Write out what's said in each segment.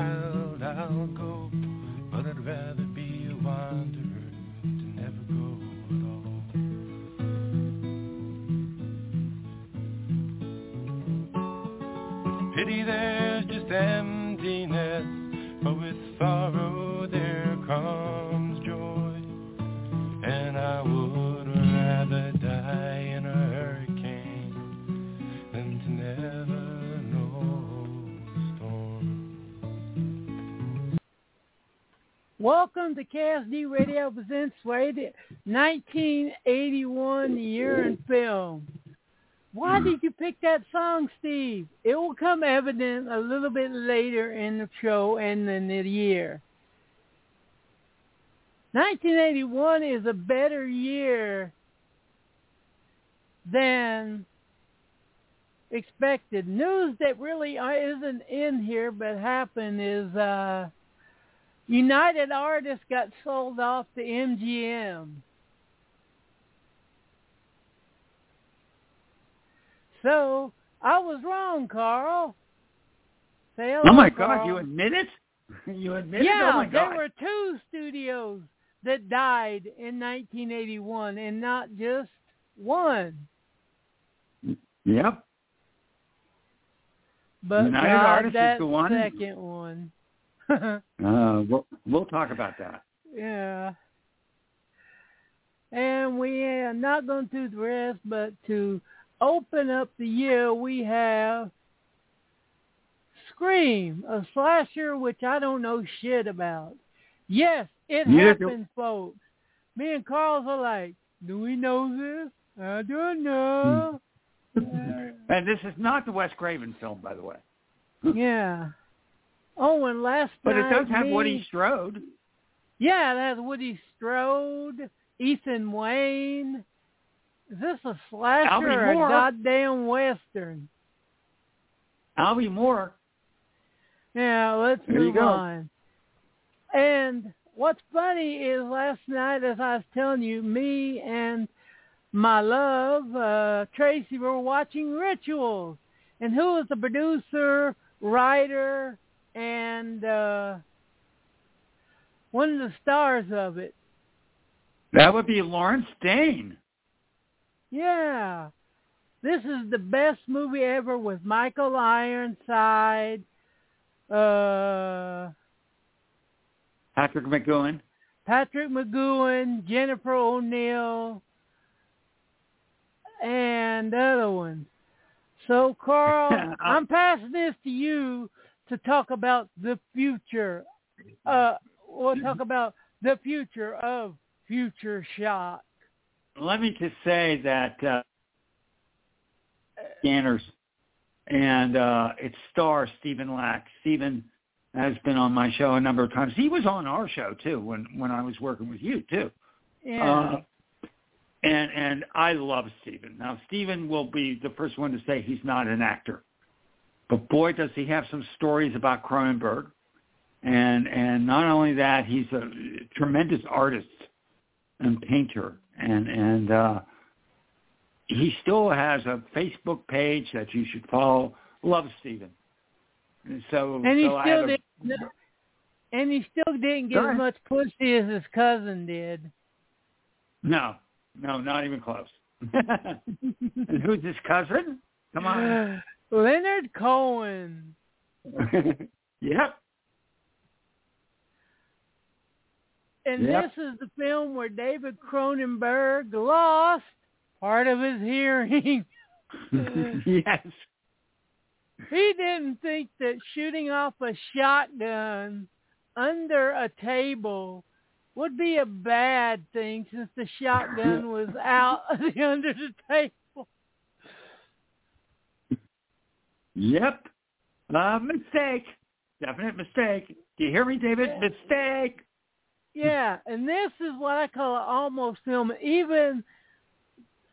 child KSD Radio presents Sway 1981 year in film. Why did you pick that song, Steve? It will come evident a little bit later in the show and in the year. 1981 is a better year than expected. News that really isn't in here but happened is uh, United Artists got sold off to MGM. So I was wrong, Carl. Say hello, Oh my Carl. God! You admit it? You admit yeah, it? Oh my there were two studios that died in 1981, and not just one. Yep. But United God, Artists is the one? second one. Uh, we'll we'll talk about that. yeah. And we are not going to do the rest, but to open up the year, we have Scream, a slasher which I don't know shit about. Yes, it do- happens, folks. Me and Carl's are like, do we know this? I don't know. And this is not the Wes Craven film, by the way. yeah. Oh, and last But but it does have me- Woody Strode. Yeah, it has Woody Strode, Ethan Wayne. Is this a slasher or a goddamn western? Alvy Moore. Yeah, let's There you move go. on. And what's funny is last night, as I was telling you, me and my love, uh, Tracy, were watching Rituals. And who was the producer, writer, and uh, one of the stars of it? That would be Lawrence Dane. Yeah. This is the best movie ever with Michael Ironside, uh, Patrick McGoohan. Patrick McGoohan, Jennifer O'Neill, and other ones. So, Carl, I'm passing this to you to talk about the future. Uh, we'll talk about the future of Future Shock. Let me just say that uh, Scanners and uh, its star Stephen Lack. Stephen has been on my show a number of times. He was on our show too when when I was working with you too. Yeah. Uh, and and I love Stephen. Now Stephen will be the first one to say he's not an actor, but boy does he have some stories about Cronenberg, and and not only that he's a tremendous artist and painter, and and uh, he still has a Facebook page that you should follow. Love Steven. And so and he so still didn't. And he still didn't get as much pussy as his cousin did. no no not even close. and who's his cousin? Come on. Leonard Cohen. yep. And Yep. this is the film where David Cronenberg lost part of his hearing. yes. he didn't think that shooting off a shotgun under a table would be a bad thing since the shotgun was out under the table. Yep. Uh, mistake. Definite mistake. Do you hear me, David? Mistake. Yeah, and this is what I call an almost film. Even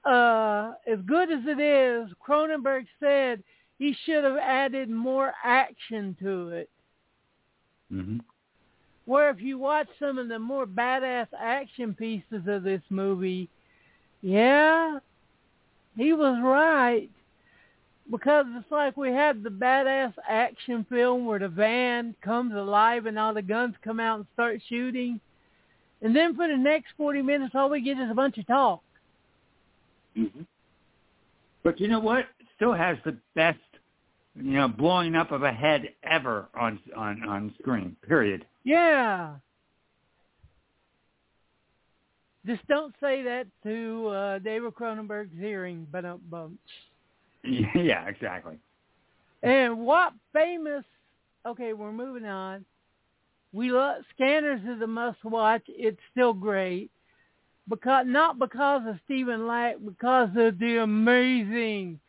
uh, as good as it is, Cronenberg said he should have added more action to it. Mm-hmm. Where if you watch some of the more badass action pieces of this movie, yeah, he was right. Because it's like we had the badass action film where the van comes alive and all the guns come out and start shooting. And then for the next 40 minutes, all we get is a bunch of talk. Mm-hmm. But you know what? Still has the best, you know, blowing up of a head ever on on on screen. Period. Yeah. Just don't say that to uh, David Cronenberg's hearing, but um, bumps. Yeah, exactly. And what famous? Okay, we're moving on. We love Scanners is a must watch. It's still great because not because of Stephen Lack, because of the amazing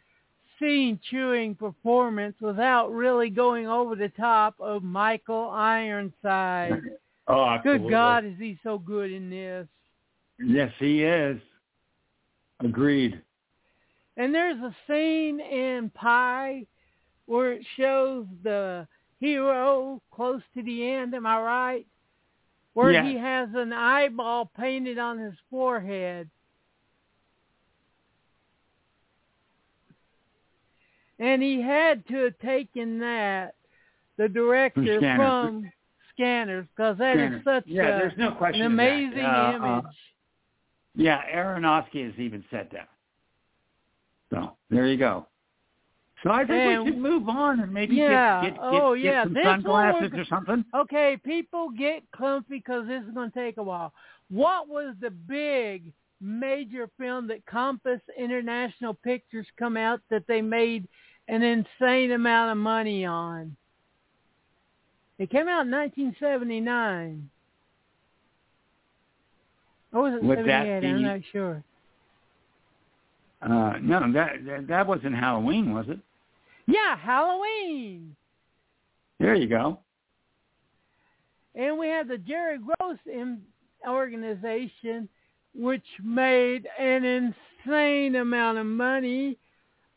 scene chewing performance without really going over the top of Michael Ironside. oh, absolutely. Good God, is he so good in this? Yes, he is. Agreed. And there's a scene in Pi where it shows the hero close to the end, am I right? Where Yes. he has an eyeball painted on his forehead. And he had to have taken that, the director Scanners. from Scanners, because that is Scanners. such Yeah, a, there's no question an of that. amazing Uh, uh, image. Yeah, Aronofsky has even said that. So there you go. So I think And- we should move on and maybe Yeah. get, get, Oh, get, yeah. some This sunglasses was- or something. Okay, people get comfy because this is going to take a while. What was the big major film that Compass International Pictures come out that they made an insane amount of money on? It came out in 1979. Or was it Would 78? I'm not sure. Uh, no, that, that that wasn't Halloween, was it? Yeah, Halloween. There you go. And we have the Jerry Gross in- organization, which made an insane amount of money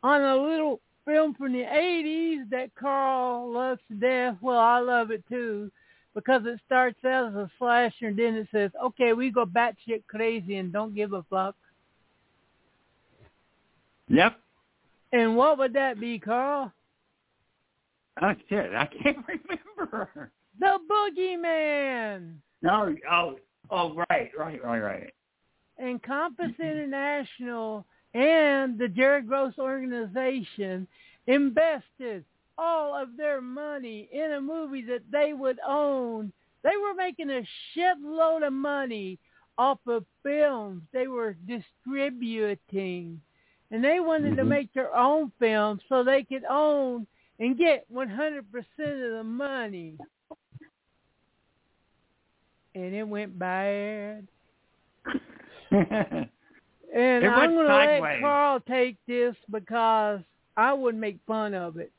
on a little film from the 80s that Carl loves to death. Well, I love it too because it starts out as a slasher and then it says, okay, we go batshit crazy and don't give a fuck. Yep. And what would that be, Carl? Oh shit, I can't remember. The Boogeyman. No, oh, oh, right, right, right, right. and Compass International mm-hmm. and the Jerry Gross organization invested all of their money in a movie that they would own. They were making a shitload of money off of films they were distributing. And they wanted to Mhm. make their own film so they could own and get 100% of the money. And it went bad. And It I'm going to let. Carl take this because I would make fun of it.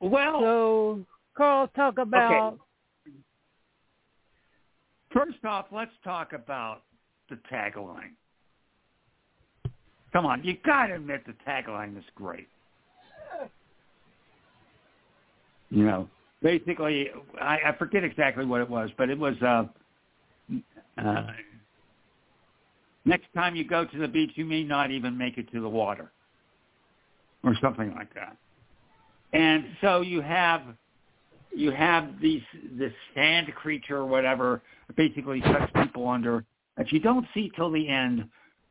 well, So, Carl, talk about. Okay. first off, let's talk about the tagline. Come on, you got to admit the tagline is great. You know, basically, I, I forget exactly what it was, but it was uh, uh, next time you go to the beach, you may not even make it to the water, or something like that. And so you have you have these this sand creature or whatever basically sucks people under that you don't see till the end.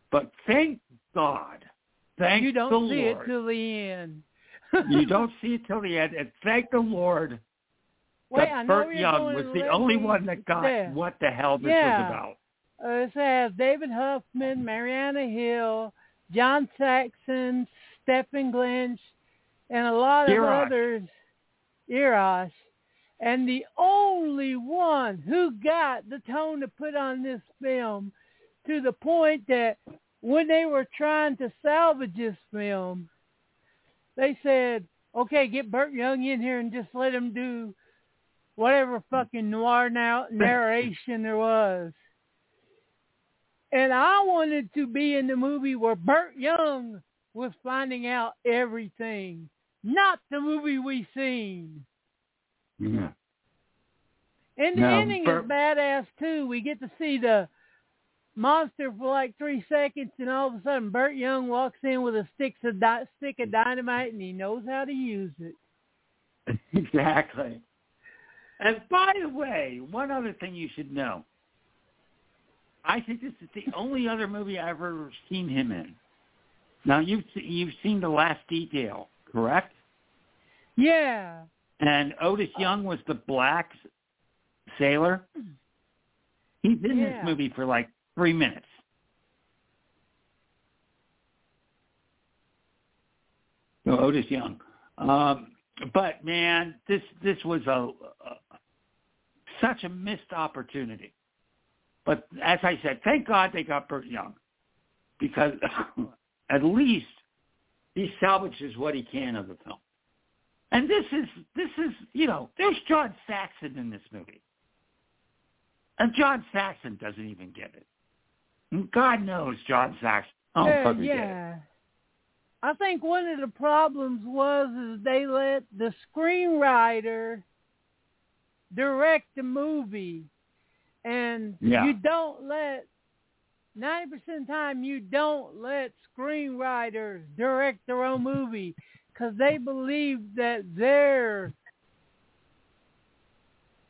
But thank God, thank you don't the see Lord, it till the end. you don't see it till the end. And thank the Lord that know Burt Young was the only one that got there. what the hell this Yeah. was about. Uh, it has David Huffman, Marianna Hill, John Saxon, Stephen Glench, and a lot of others. Erosh. And the only one who got the tone to put on this film to the point that when they were trying to salvage this film, they said, okay, get Burt Young in here and just let him do whatever fucking noir now narration there was. And I wanted to be in the movie where Burt Young was finding out everything, not the movie we seen. Yeah. And the No, ending Bur- is badass too. We get to see the monster for like three seconds, and all of a sudden Burt Young walks in with a stick of di- stick of dynamite, and he knows how to use it. exactly. And by the way, one other thing you should know. I think this is the only other movie I've ever seen him in. Now you've you've seen The Last Detail, correct? Yeah. And Otis uh, Young was the black sailor. He's in Yeah. this movie for like three minutes. No, Otis Young. Um, but man, this this was a, a such a missed opportunity. But as I said, thank God they got Burt Young because at least he salvages what he can of the film. And this is this is you know there's John Saxon in this movie, and John Saxon doesn't even get it. And God knows John Saxon. Oh, yeah, fucking yeah. I think one of the problems was is they let the screenwriter direct the movie, and Yeah. you don't let ninety percent of the time you don't let screenwriters direct their own movie because they believe that their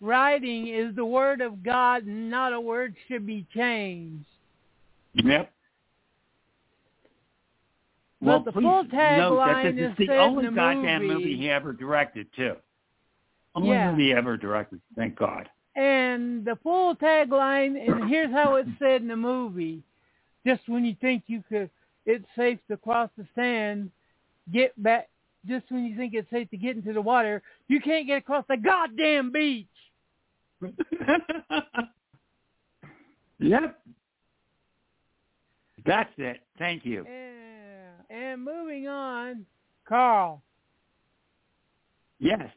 writing is the word of God and not a word should be changed. Yep. But well, the please full note that tagline this is is the only the goddamn movie. movie he ever directed too. Only Yeah. movie ever directed. Thank God. And the full tagline, and here's how it's said in the movie: Just when you think you could, it's safe to cross the sand, get back. Just when you think it's safe to get into the water, you can't get across the goddamn beach. yep. That's it. Thank you. Yeah. And moving on, Carl, Yes.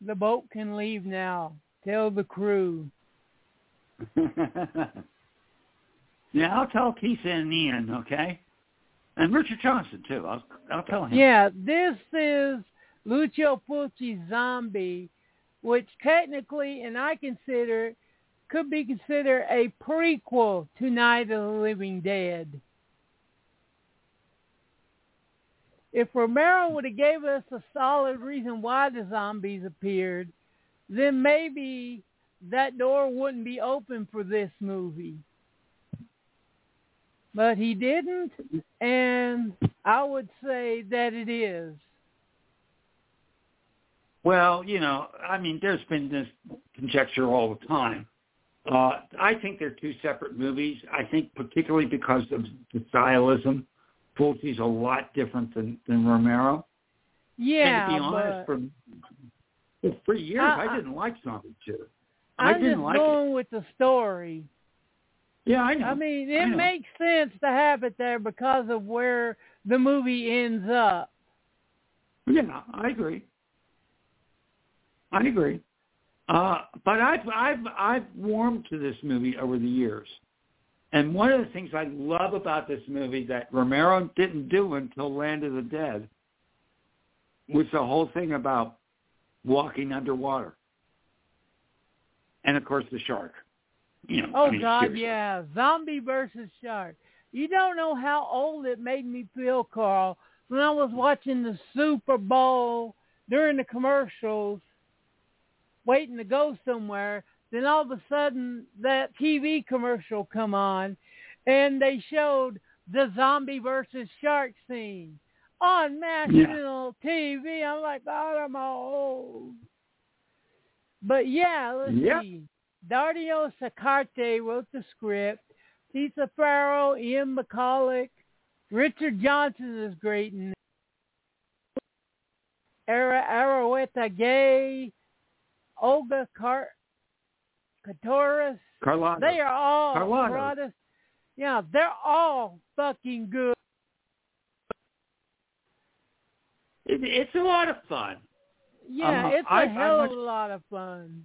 the boat can leave now. Tell the crew. yeah, I'll tell Keith and Ian, okay? And Richard Johnson too. I'll I'll tell him. Yeah, this is Lucio Fulci's Zombie, which technically, and I consider, could be considered a prequel to Night of the Living Dead. If Romero would have gave us a solid reason why the zombies appeared, then maybe that door wouldn't be open for this movie. But he didn't, and I would say that it is. Well, you know, I mean, there's been this conjecture all the time. Uh, I think they're two separate movies. I think particularly because of the stylism, Fulci's a lot different than, than Romero. Yeah, and to be but honest, for for years I- I, didn't like Zombie Two. I I'm didn't just like it. going with the story. Yeah, I know. I mean, I it know. makes sense to have it there because of where the movie ends up. Yeah, I agree. I agree. Uh, but I've I've I've warmed to this movie over the years, and one of the things I love about this movie that Romero didn't do until Land of the Dead was the whole thing about walking underwater, and of course the shark. You know, Oh I mean, God, seriously. yeah, zombie versus shark. You don't know how old it made me feel, Carl, when I was watching the Super Bowl during the commercials, waiting to go somewhere. Then all of a sudden, that TV commercial come on, and they showed the zombie versus shark scene on national TV. I'm like, God, I'm old. But yeah, let's Yep. see. Dario Sacarte wrote the script. Tisa Farrow, Ian McCulloch, Richard Johnson is great in it. Auretta Gay, Olga Car- Katoris. Carlotta. They are all Carlotta. Carlotta. Yeah, they're all fucking good. It, it's a lot of fun. Yeah, Uh, it's a I- I hell of a lot of fun.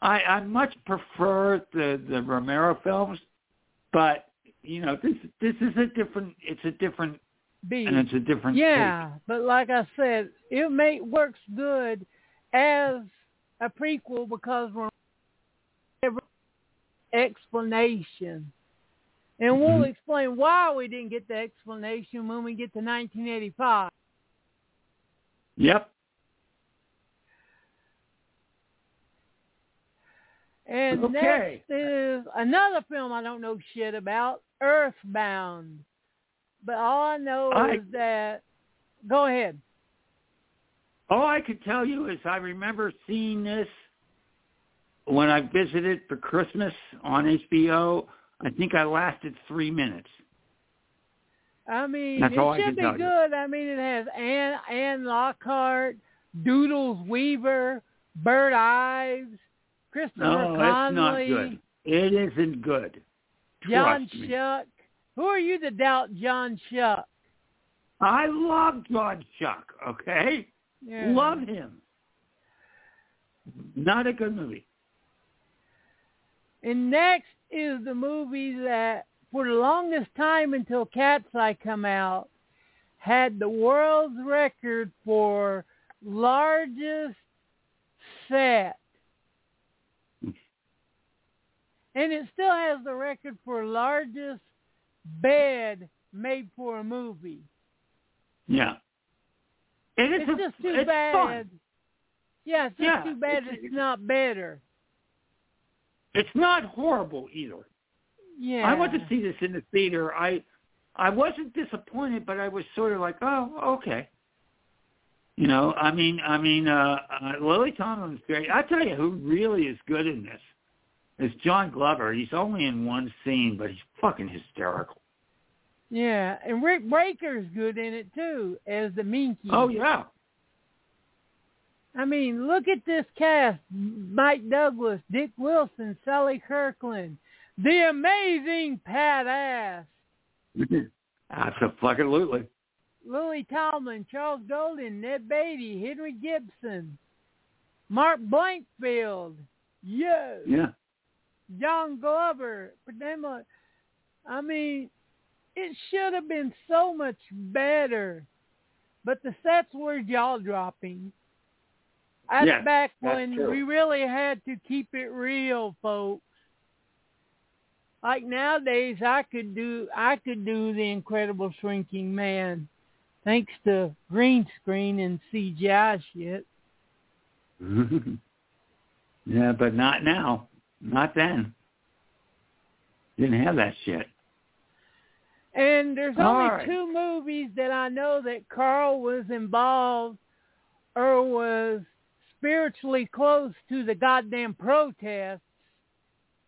I, I much prefer the the Romero films, but you know this this is a different it's a different B. and it's a different Yeah, but like I said, it may works good as a prequel because we're explanation. And we'll Mhm. explain why we didn't get the explanation when we get to 1985. Yep. And Okay. next is another film I don't know shit about, Earthbound. But all I know I- is that. Go ahead. All I could tell you is I remember seeing this when I visited for Christmas on HBO. I think I lasted three minutes. I mean, That's it should be tell you. good. I mean, it has Anne Anne Lockhart, Doodles Weaver, Burl Ives, Christopher No, it's not good. It isn't good. John Trust me. Schuck. Who are you to doubt John Schuck? I love John Schuck, okay? Yeah. Love him. Not a good movie. And next is the movie that, for the longest time until Cat's Eye come out, had the world's record for largest set. And it still has the record for largest bed made for a movie. Yeah. And it's, It's, a, just too it's bad. fun. Yeah, it's just Yeah, too bad it's- it's, not better. It's not horrible either. Yeah. I went to see this in the theater. I I wasn't disappointed, but I was sort of like, oh, okay. You know, I mean, I mean, uh, uh Lily Tomlin's great. I tell you, who really is good in this is John Glover. He's only in one scene, but he's fucking hysterical. Yeah, and Rick Breaker's good in it too as the Minky. Oh yeah, I mean, look at this cast: Mike Douglas, Dick Wilson, Sally Kirkland, the amazing Pat Ast, That's a fuckin' absolutely. Lily Tomlin, Charles Grodin, Ned Beatty, Henry Gibson, Mark Blankfield, yo, Yeah, John Glover, Padema. I mean, it should have been so much better, but the sets were jaw dropping. That's Yes, back when we really had to keep it real, folks. Like nowadays, I could do I could do the Incredible Shrinking Man, thanks to green screen and CGI shit. yeah, but not now, not then. Didn't have that shit. And there's All only right. two movies that I know that Carl was involved or was spiritually close to the goddamn protests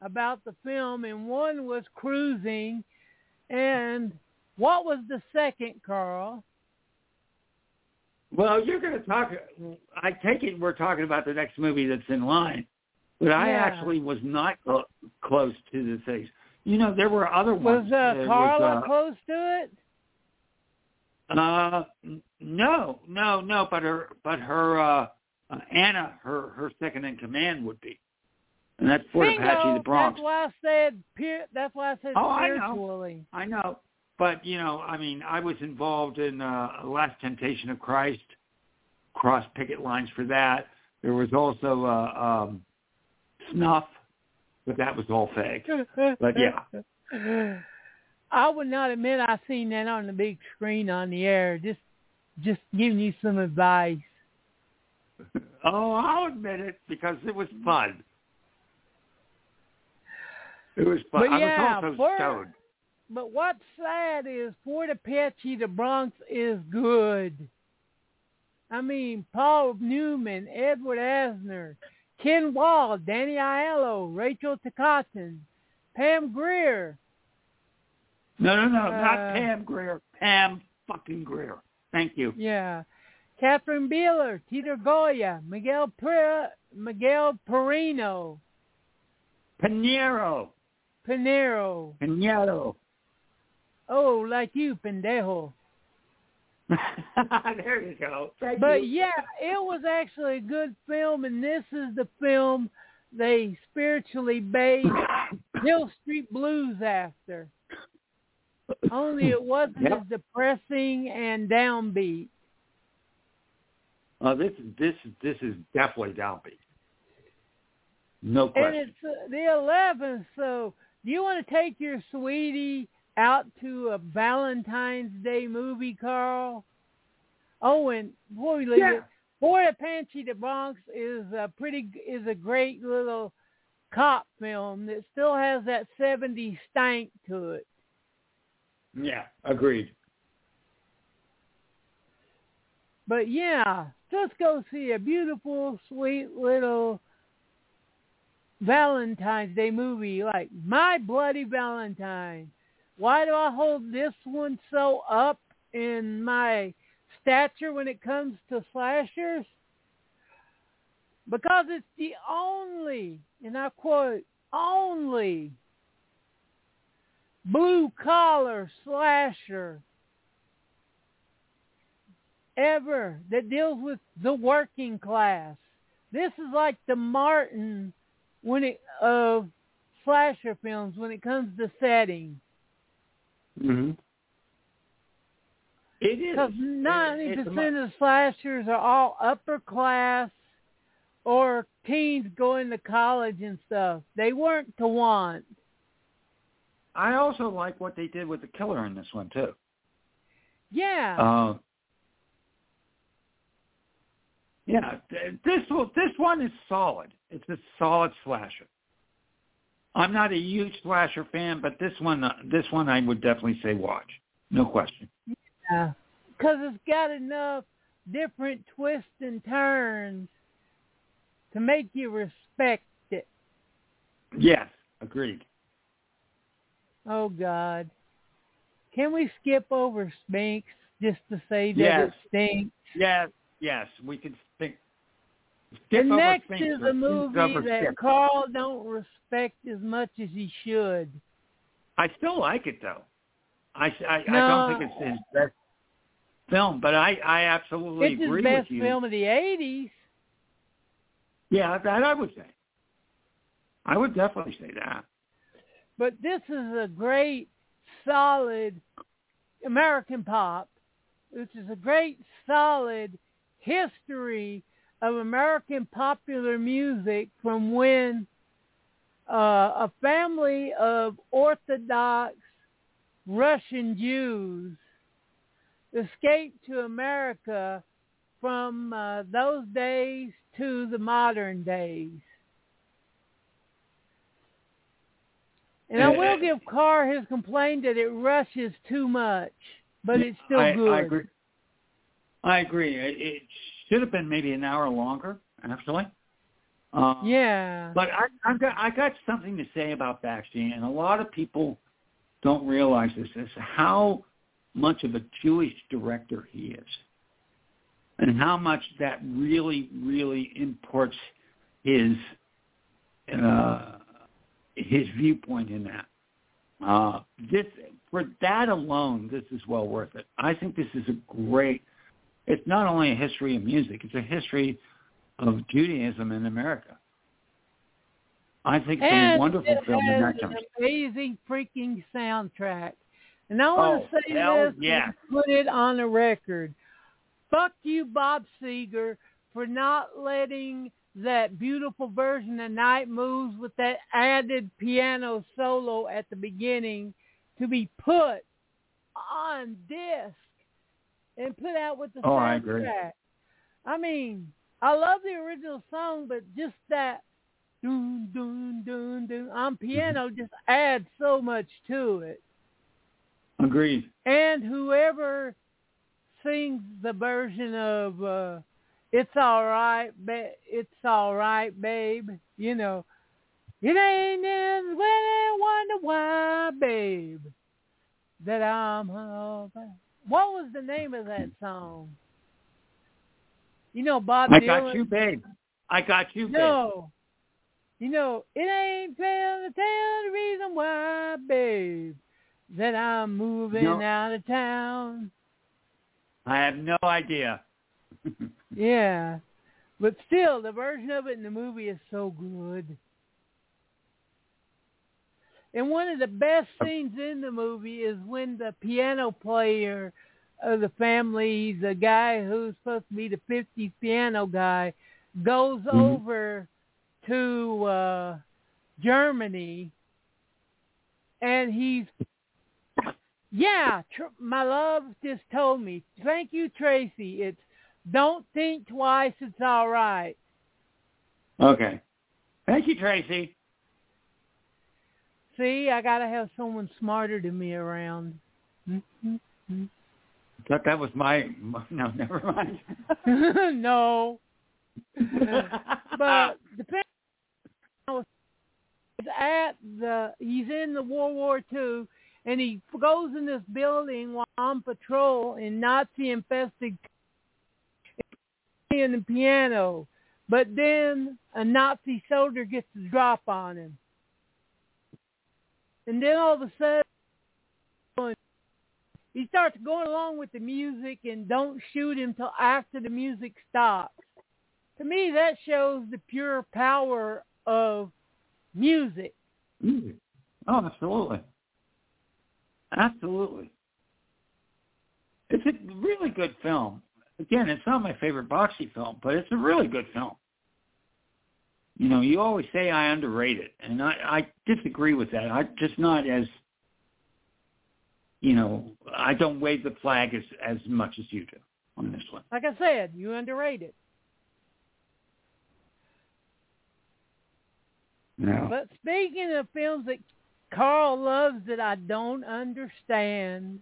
about the film, and one was Cruising. And what was the second, Carl? Well, you're going to talk. I take it we're talking about the next movie that's in line, but I Yeah. actually was not clo- close to the things. You know, there were other Was ones. uh, There Carla was, close to it? uh, uh, no, no, no, but her, but her, uh, uh, Anna, her, her second in command would be, and that's Fort Bingo! Apache, the Bronx. That's why I said. That's why I said Oh, I know. I know, but you know, I mean, I was involved in uh, Last Temptation of Christ, cross picket lines for that. There was also uh, um, Snuff, but that was all fake. But yeah. I would not admit I seen that on the big screen on the air. Just, just giving you some advice. Oh, I'll admit it because it was fun. It was fun. But I yeah, was also for- stoned. But what's sad is Fort Apache, the Bronx is good. I mean, Paul Newman, Edward Asner, Ken Wahl, Danny Aiello, Rachel Ticotin, Pam Grier. No, no, no, uh, not Pam Grier. Pam fucking Grier. Thank you. Yeah. Catherine Beeler, Tito Goya, Miguel per- Miguel Perino, Pinheiro. Pinero. Pinheiro. Oh, like you, pendejo. there you go. Thank But you. yeah, it was actually a good film, and this is the film they spiritually based Hill Street Blues after. Only it wasn't Yep. as depressing and downbeat. Uh, this this this is definitely downbeat. No question. And it's uh, the 11th, so do you want to take your sweetie out to a Valentine's Day movie, Carl? Oh, and before we leave Yeah. it, Boy Apache the Bronx is a pretty is a great little cop film that still has that 70s stank to it. Yeah, agreed. But yeah, just go see a beautiful, sweet little Valentine's Day movie like My Bloody Valentine. Why do I hold this one so up in my stature when it comes to slashers? Because it's the only, and I quote, only blue collar slasher ever that deals with the working class. This is like the Martin when it of slasher films when it comes to setting. Hmm It is. Because 90% of slashers are all upper class or teens going to college and stuff. They weren't to want. I also like what they did with the killer in this one too. Yeah. Uh, yeah, this will- this one is solid. It's a solid slasher. I'm not a huge slasher fan, but this one, uh, this one, I would definitely say watch. No question. Yeah. Because it's got enough different twists and turns to make you respect it. Yes, agreed. Oh God. Can we skip over Sphinx just to say that Yes. it stinks? Yes, yes, we can think. Over next is a movie that. Carl don't respect as much as he should. I still like it though. I, I, I don't think it's his best film, but I, I absolutely It's his agree best with you. film of the eighties. Yeah, that I would say. I would definitely say that. But this is a great, solid American pop. This is a great, solid history of American popular music from when uh, a family of Orthodox Russian Jews escaped to America from uh, those days to the modern days. And I will give Carr his complaint that it rushes too much, but it's still I, good. I agree. I agree. It, it should have been maybe an hour longer, actually. Uh, Yeah. But I, I've got I got something to say about Bakshi, and a lot of people don't realize this is how much of a Jewish director he is, and how much that really, really imports his uh, his viewpoint in that. Uh, this for that alone, this is well worth it. I think this is a great. It's not only a history of music; it's a history of Judaism in America. I think it's and a wonderful it film in that an terms. amazing freaking soundtrack. And I want Oh, to say hell this yeah. put it on the record. Fuck you, Bob Seger, for not letting that beautiful version of Night Moves with that added piano solo at the beginning to be put on disc and put out with the Oh, I soundtrack. agree. I mean, I love the original song, but just that dun dun dun dun on piano Mm-hmm. just adds so much to it. Agreed. And whoever sings the version of uh, "It's All Right, ba- It's All Right, Babe," you know, it ain't in when I wonder why, babe, that I'm all right. What was the name of that song? You know, Bob I Dylan. got you, babe. I got you, babe. No. You know, it ain't fair to tell the reason why, babe, that I'm moving No. out of town. I have no idea. Yeah. But still, the version of it in the movie is so good. And one of the best scenes in the movie is when the piano player of the family, the guy who's supposed to be the 50s piano guy, goes Mhm. over to uh, Germany, and he's yeah. Tr- my love just told me. Thank you, Tracy. It's don't think twice. It's all right. Okay. Thank you, Tracy. See, I gotta have someone smarter than me around. Mm-hmm. Thought that was my, my no, never mind. no. but the at the he's in the World War Two and he goes in this building while on patrol in Nazi infested in the piano. But then a Nazi soldier gets a drop on him. And then all of a sudden he starts going along with the music and don't shoot him till after the music stops. To me, that shows the pure power of music. Music. Oh, absolutely. Absolutely. It's a really good film. Again, it's not my favorite Bakshi film, but it's a really good film. You know, you always say I underrate it, and I, I disagree with that. I'm just not as, you know, I don't wave the flag as as much as you do on this one. Like I said, you underrate it. No. But speaking of films that Carl loves that I don't understand,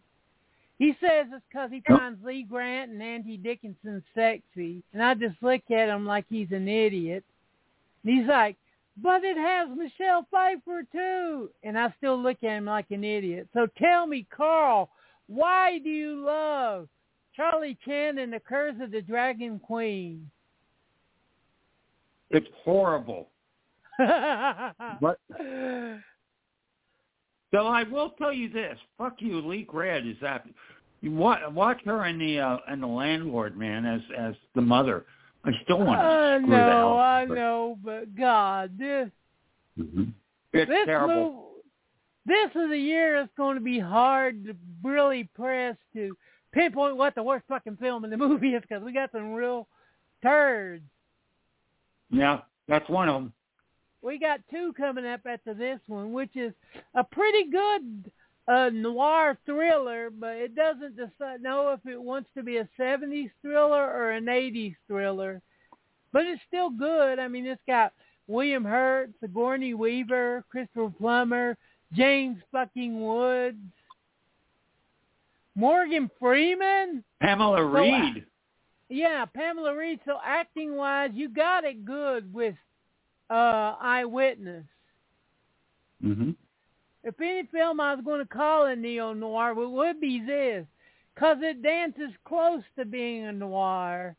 he says it's because he finds Lee Grant and Angie Dickinson sexy, and I just look at him like he's an idiot. And he's like, but it has Michelle Pfeiffer too. And I still look at him like an idiot. So tell me, Carl, why do you love Charlie Chan and the Curse of the Dragon Queen? It's horrible. but so I will tell you this: fuck you, Lee Grant is that. You watch, watch her in the uh, in the landlord man as as the mother. I still want to I screw know, the hell. I but- know, but God, this Mm-hmm. It's this terrible. move, this is a year that's going to be hard to really press to pinpoint what the worst fucking film in the movie is because we got some real turds. Yeah, that's one of them. We got two coming up after this one, which is a pretty good uh, noir thriller, but it doesn't decide, know if it wants to be a 70s thriller or an 80s thriller. But it's still good. I mean, it's got William Hurt, Sigourney Weaver, Christopher Plummer, James fucking Woods, Morgan Freeman. Pamela So, Reed. Yeah, Pamela Reed. So acting wise, you got it good with uh Eyewitness. Mm-hmm. If any film I was going to call a neo noir, it would be this, because it dances close to being a noir.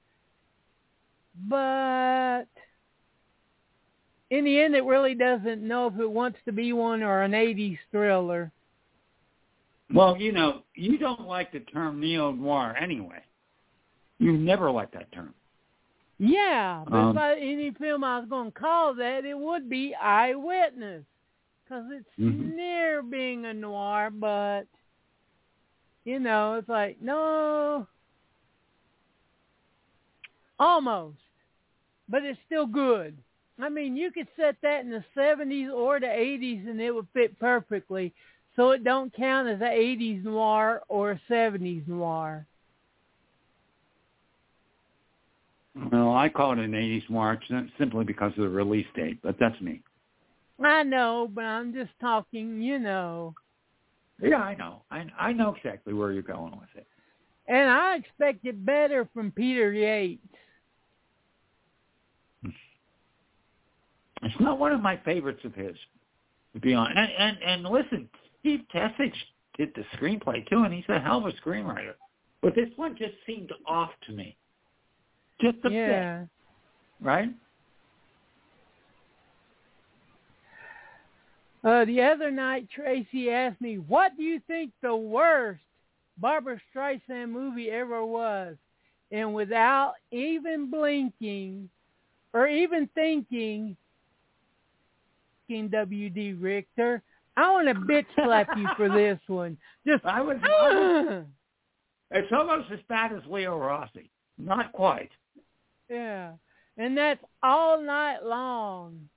But in the end, it really doesn't know if it wants to be one or an 80s thriller. Well, you know, you don't like the term neo noir anyway. You never like that term. Yeah, but Um, if I, any film I was going to call that, it would be Eyewitness, because it's Mhm. near being a noir, but you know, it's like no, almost, but it's still good. I mean, you could set that in the '70s or the '80s, and it would fit perfectly. So it don't count as a '80s noir or a '70s noir. Well, I call it an 80s noir simply because of the release date, but that's me. I know, but I'm just talking, you know. Yeah, I know. I I know exactly where you're going with it. And I expected better from Peter Yates. It's not one of my favorites of his, to be honest. And and, and listen, Steve Tesich did the screenplay too, and he's a hell of a screenwriter. But this one just seemed off to me. Just a yeah. bit, right? Uh, the other night, Tracy asked me, what do you think the worst Barbra Streisand movie ever was? And without even blinking or even thinking, W.D. Richter, I want to bitch slap you for this one. Just, I was, I was it's almost as bad as Leo Rossi. Not quite. yeah. And that's all night long.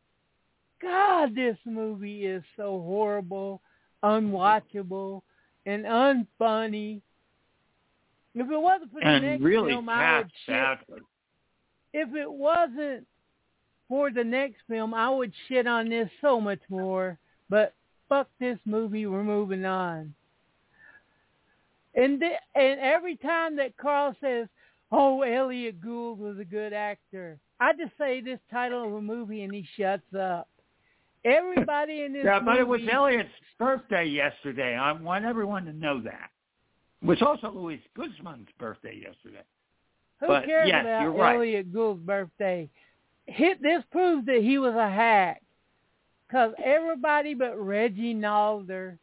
God, this movie is so horrible, unwatchable, and unfunny. If it wasn't for the and next really film, I would shit. If it wasn't for the next film, I would shit on this so much more. But fuck this movie, we're moving on. And th- and every time that Carl says, "Oh, Elliot Gould was a good actor," I just say this title of a movie, and he shuts up. Everybody in this movie. Yeah, but it was Elliot's birthday yesterday. I want everyone to know that. It was also Luis Guzman's birthday yesterday. Who But, cares yes, about you're right. Elliot Gould's birthday? Hit this proves that he was a hack. Because everybody but Reggie Nalder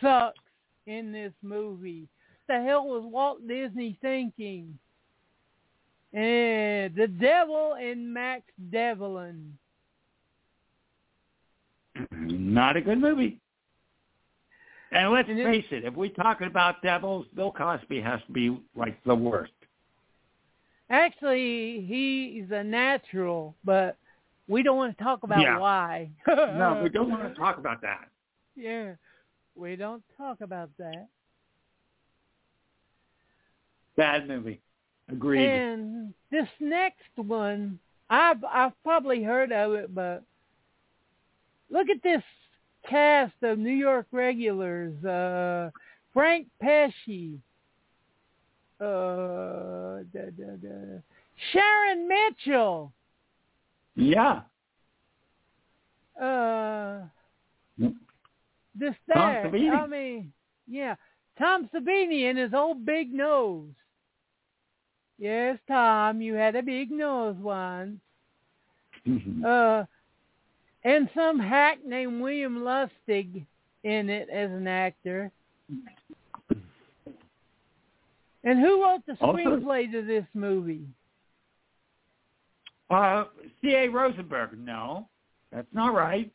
sucks in this movie. The hell was Walt Disney thinking? And the devil and Max Devlin. Not a good movie. And let's face it, if we're talking about devils, Bill Cosby has to be like the worst. Actually, he's a natural, but we don't want to talk about Yeah. why. No, we don't want to talk about that. Yeah, we don't talk about that. Bad movie. Agreed. And this next one, I've I've probably heard of it, but look at this cast of New York regulars: uh, Frank Pesce, uh, da, da, da, Sharon Mitchell, yeah. uh, this Tom there. Savini. I mean, yeah, Tom Savini and his old big nose. Yes, Tom, you had a big nose once. Uh, and some hack named William Lustig in it as an actor. And who wrote the Also- screenplay to this movie? Uh, C.A. Rosenberg. No, that's not right.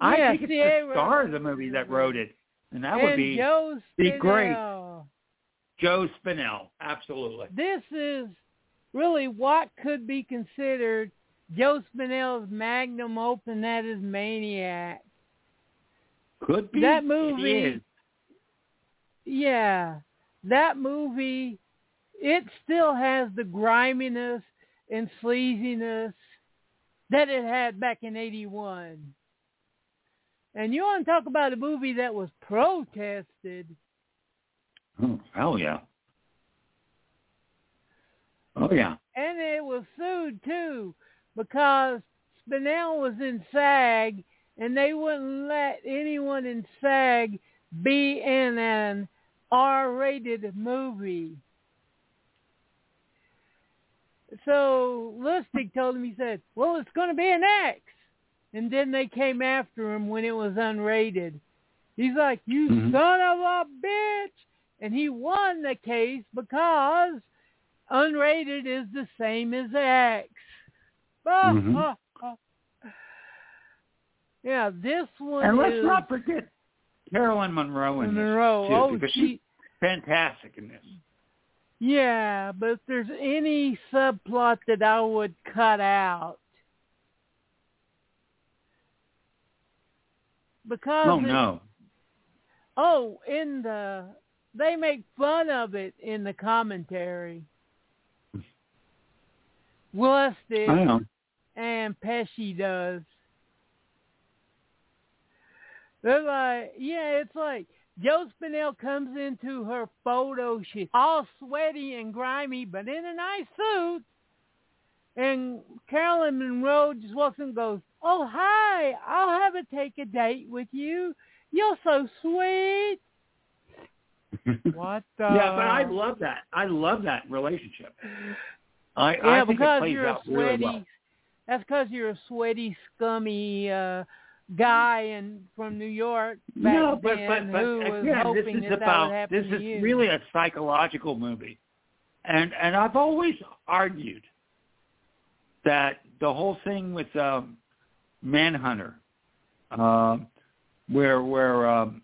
I think it's the star of the movie that wrote it, and that and would be Joe be great. Spinell. Joe Spinell. Absolutely. This is really what could be considered Joe Spinell's magnum opus that is Maniac. Could be. That movie- is. Yeah, that movie, it still has the griminess and sleaziness that it had back in 81. And you want to talk about a movie that was protested. Hmm. Oh, hell yeah. Oh yeah. And it was sued too because Spinell was in SAG and they wouldn't let anyone in SAG be in an R-rated movie. So Lustig told him, he said, well, it's going to be an X. And then they came after him when it was unrated. He's like, you Mhm. son of a bitch. And he won the case because unrated is the same as X. Ah. Yeah, this one And let's is not forget Caroline Munro in Munro. this too, oh, because she, she's fantastic in this. yeah, but if there's any subplot that I would cut out, because Oh it- no. oh, in the they make fun of it in the commentary. Lustig I know. And Pesce does. They're like, yeah, it's like Joe Spinell comes into her photo. She's all sweaty and grimy, but in a nice suit. And Caroline Munro just walks in and goes, oh, hi, I'll have a take a date with you. You're so sweet. What the? yeah, but I love that. I love that relationship. I, Yeah, I think it because plays you're a out really sweaty. well. That's because you're a sweaty, scummy uh, guy and from New York back no, but then but but again, this is about this is you. really a psychological movie, and and I've always argued that the whole thing with um, Manhunter, um, where where um,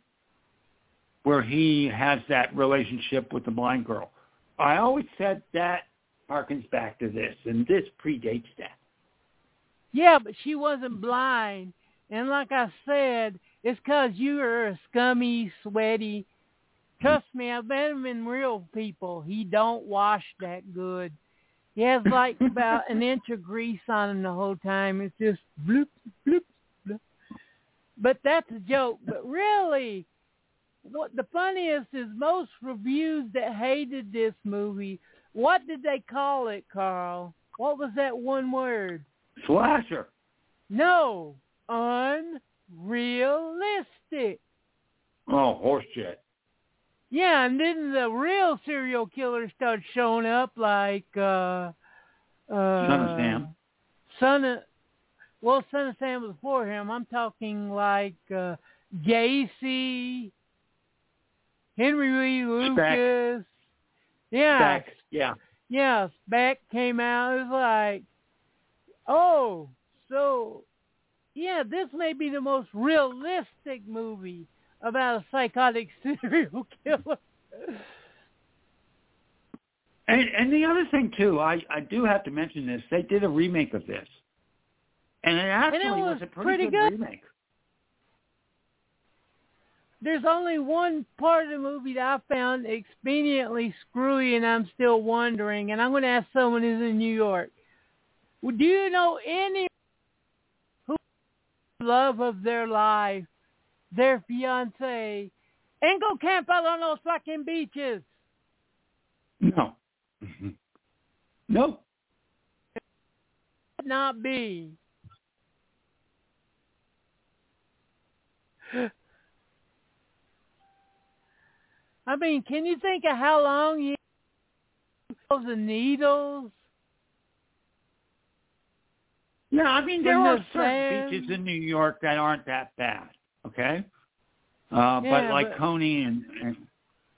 where he has that relationship with the blind girl, I always said that harkens back to this, and this predates that. Yeah, but she wasn't blind. And like I said, it's 'cause you are a scummy, sweaty. Trust me, I've met him in real people. He don't wash that good. He has like about an inch of grease on him the whole time. It's just bloop, bloop, bloop. But that's a joke. But really, what the funniest is most reviews that hated this movie. What did they call it, Carl? What was that one word? Slasher. No, unrealistic. Oh, horseshit. Yeah, and then the real serial killers start showing up, like uh, uh, Son of Sam. Son of, well, Son of Sam was before him. I'm talking like uh, Gacy, Henry Lee Speck. Lucas. Yeah, Back. Yeah. yeah, Beck came out. It was like, oh, so yeah, this may be the most realistic movie about a psychotic serial killer. And and the other thing too, I I do have to mention this. They did a remake of this, and it actually was a pretty, pretty good, good. remake. There's only one part of the movie that I found expediently screwy, and I'm still wondering. And I'm going to ask someone who's in New York. Do you know any who love of their life, their fiance, and go camp out on those fucking beaches? No. no. Not be. I mean, can you think of how long you the needles? Yeah, I mean there are certain beaches in New York that aren't that bad. Okay. Uh, but like but- Coney and, and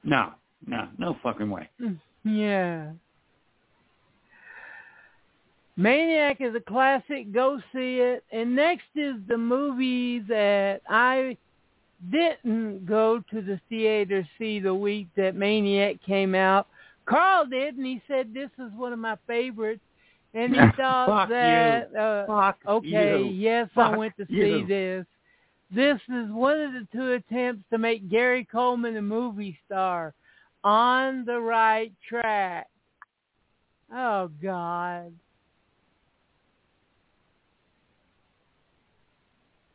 no, no, no fucking way. Yeah. Maniac is a classic. Go see it. And next is the movie that I didn't go to the theater see the week that Maniac came out. Carl did, and he said this is one of my favorites. And he thought Fuck you. that uh, Fuck Okay, you. yes, I went to see you. this. This is one of the two attempts to make Gary Coleman a movie star. On the right track. Oh God.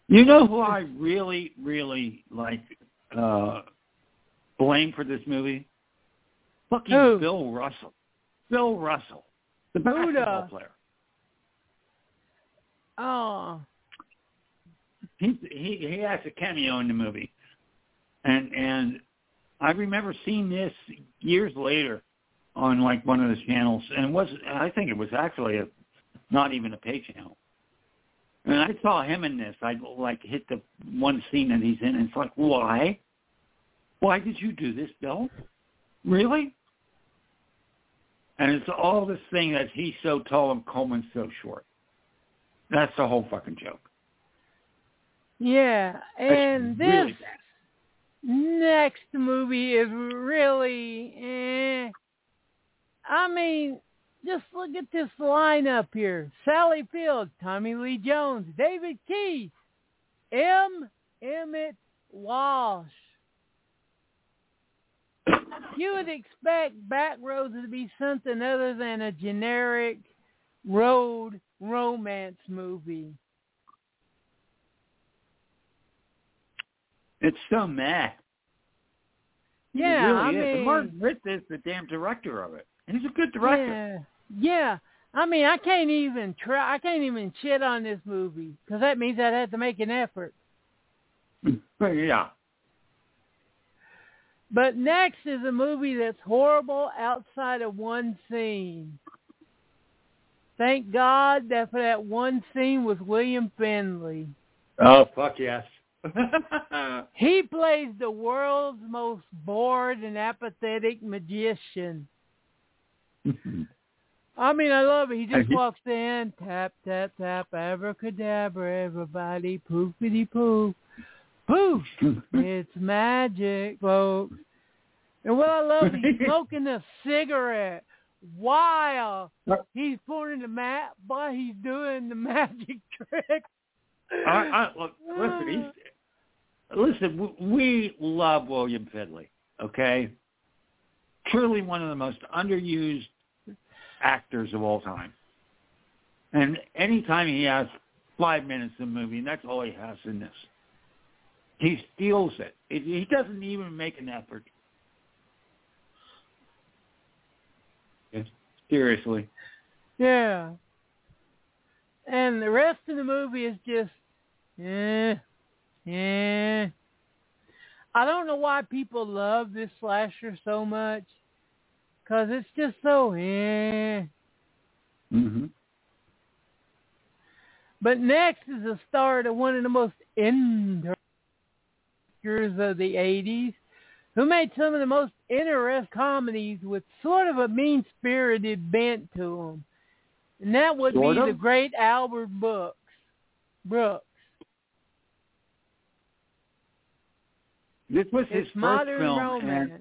You know who I really, really like uh blame for this movie? Fucking Who? Bill Russell. Bill Russell. The basketball the- player. Oh. He he he has a cameo in the movie. And and I remember seeing this years later on like one of the channels and it was I think it was actually a not even a pay channel. And I saw him in this. I like hit the one scene that he's in and it's like, why? Why did you do this, Bill? Really? And it's all this thing that he's so tall and Coleman's so short. That's the whole fucking joke. Yeah. And this really bad. next movie is really eh. I mean, just look at this lineup here. Sally Field, Tommy Lee Jones, David Keith, M. Emmett Walsh. You would expect Backroads to be something other than a generic road romance movie. It's so mad. Yeah, it really I is. mean, Martin Ritt is the damn director of it. And he's a good director. Yeah, yeah. I mean, I can't even try. I can't even shit on this movie because that means I'd have to make an effort. Yeah. But next is a movie that's horrible outside of one scene. Thank God that for that one scene with William Finley. Oh fuck yes. He plays the world's most bored and apathetic magician. I mean, I love it. He just walks in, tap, tap, tap, abracadabra, everybody, poofity poof. Poof! it's magic, folks. And what I love, he's smoking a cigarette while he's pouring the mat, while he's doing the magic trick. I, I, look, listen, ah. we love William Finley. Okay, truly one of the most underused actors of all time. And anytime he has five minutes in a movie, and that's all he has in this, he steals it. it he doesn't even make an effort. Seriously. Yeah. And the rest of the movie is just, eh, eh. I don't know why people love this slasher so much, because it's just so, eh. hmm But next is the start of one of the most interesting of the 80s, who made some of the most interesting comedies with sort of a mean-spirited bent to them. And that would Sort be of? the great Albert Brooks. Brooks. This was his It's first modern film, romance.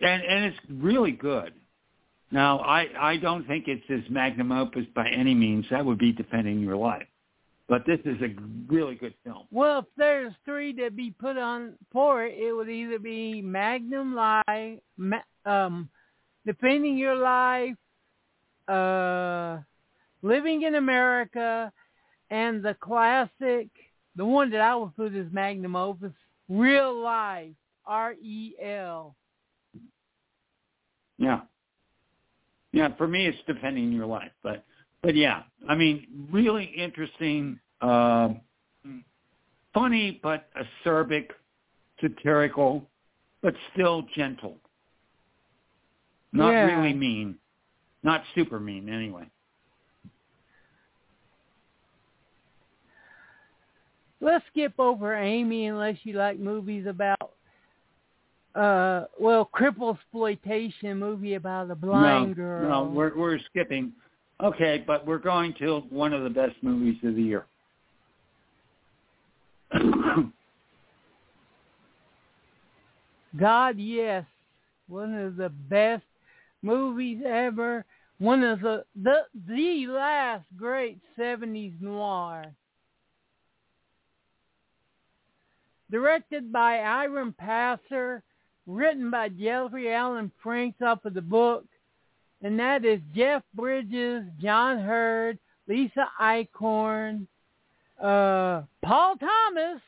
and, and and it's really good. Now, I I don't think it's his magnum opus by any means. That would be defending your life, but this is a really good film. Well, if there's three to be put on for it, it would either be Magnum Life, Ma- um, Defending Your Life, uh, Living in America, and the classic, the one that I would put as Magnum Opus, Real Life, R-E-L. Yeah, yeah. For me, it's defending your life, but but yeah, I mean, really interesting, uh, funny but acerbic, satirical, but still gentle. Not Yeah. really mean, not super mean anyway. Let's skip over Amy unless you like movies about, uh, well, cripple exploitation movie about a blind no, girl. No, we're we're skipping. Okay, but we're going to one of the best movies of the year. God, yes, one of the best movies ever. One of the the the last great '70s noir. Directed by Ivan Passer, written by Jeffrey Allen Franks off of the book, and that is Jeff Bridges, John Heard, Lisa Eichhorn, uh, Paul Thomas,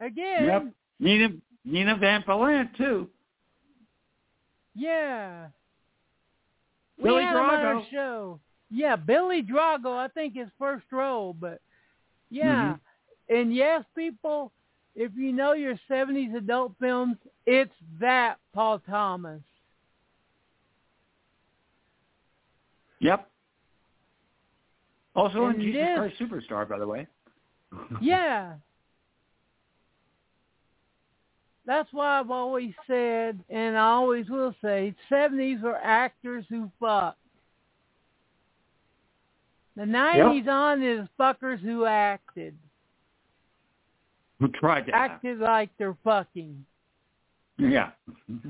again. Yep. Nina Nina Van Pallandt too. Yeah. Billy we had him Drago. show. Yeah, Billy Drago, I think his first role, but yeah. Mm-hmm. And yes, people, if you know your 70s adult films, it's that Paul Thomas. Yep. Also in And Jesus this- Christ Superstar, by the way. Yeah. That's why I've always said, and I always will say, 70s were actors who fucked. The 90s on is fuckers who acted. Who tried to act. Acted like they're fucking. Yeah.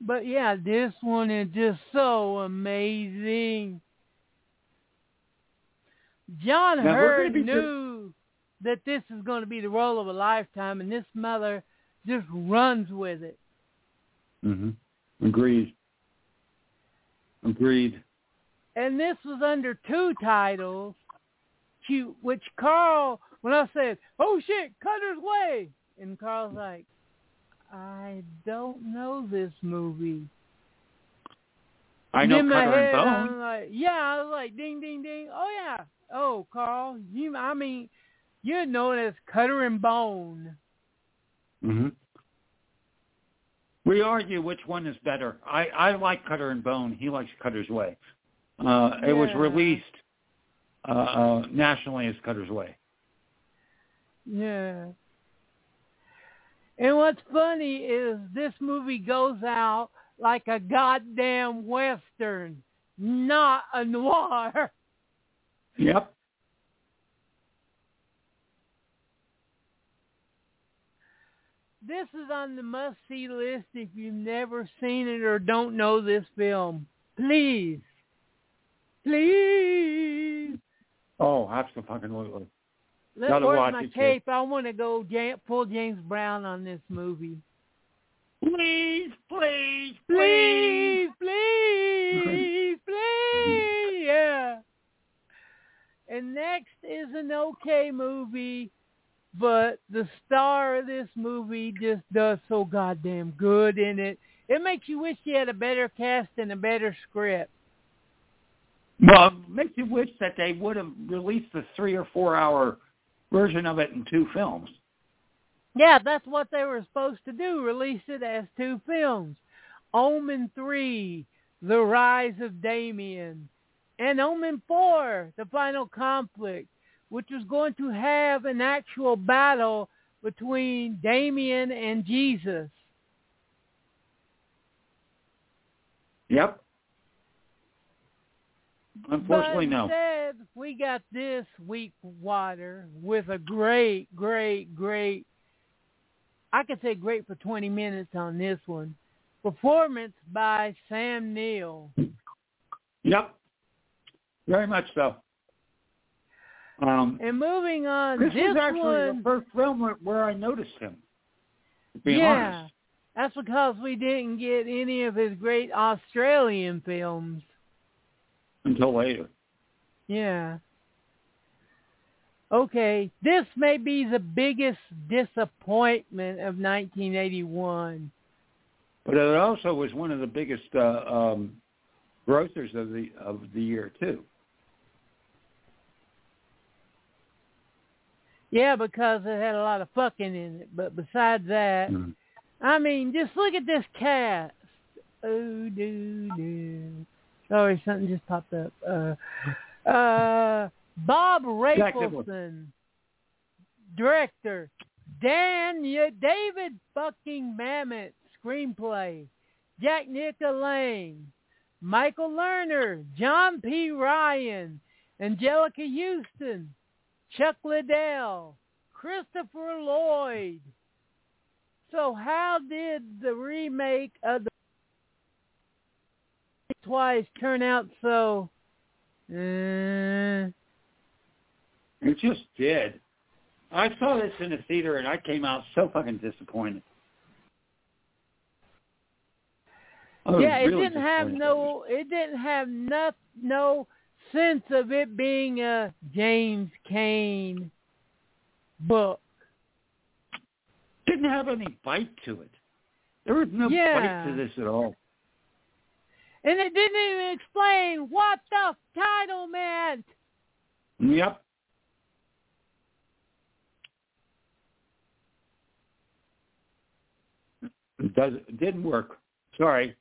But yeah, this one is just so amazing. John Now, Heard knew that this is going to be the role of a lifetime, and this mother just runs with it. hmm Agreed. Agreed. And this was under two titles, which Carl, when I said, "Oh shit, Cutter's Way," and Carl's like, "I don't know this movie." I know in Cutter head, and Bone. like, yeah, I was like, ding, ding, ding. Oh yeah. Oh, Carl, you. I mean, you're known as Cutter and Bone. hmm We argue which one is better. I, I like Cutter and Bone. He likes Cutter's Way. Uh, It was released uh, uh, nationally as Cutter's Way. Yeah. And what's funny is this movie goes out like a goddamn western, not a noir. Yep. This is on the must-see list if you've never seen it or don't know this film. Please. Please. Oh, absolutely. Let, Gotta where's watch my it, kid. cape? I want to go James, full James Brown on this movie. Please, please, please. Please, please, please. Yeah. And next is an okay movie, but the star of this movie just does so goddamn good in it. It makes you wish you had a better cast and a better script. Well, it makes you wish that they would have released the three or four hour version of it in two films. Yeah, that's what they were supposed to do, release it as two films. Omen 3, The Rise of Damien, and Omen 4, The Final Conflict, which was going to have an actual battle between Damien and Jesus. Yep. Unfortunately, but no. instead, we got this weak water with a great, great, great, I could say great for 20 minutes on this one, performance by Sam Neill. Yep. Very much so. Um, And moving on, this this was actually one, the first film where, where I noticed him. To yeah, honest. that's because we didn't get any of his great Australian films. Until later. Yeah. Okay, this may be the biggest disappointment of 1981. But it also was one of the biggest uh, um, grossers of the of the year too. Yeah, because it had a lot of fucking in it. But besides that, Mm. I mean, just look at this cast. Oh, do, do. Sorry, something just popped up. Uh, uh, Bob. Rafelson, director. Dan yeah, David fucking Mamet, screenplay. Jack Nicholson, Michael Lerner, John P. Ryan, Anjelica Huston, Chuck Liddell, Christopher Lloyd. So how did the remake of the twice turn out so? Uh, It just did. I saw this in the theater and I came out so fucking disappointed. Yeah, it really didn't have no. It didn't have no no sense of it being a James Cain book. Didn't have any bite to it. There was no Yeah. bite to this at all. And it didn't even explain what the title meant. Yep. It does it didn't work. Sorry.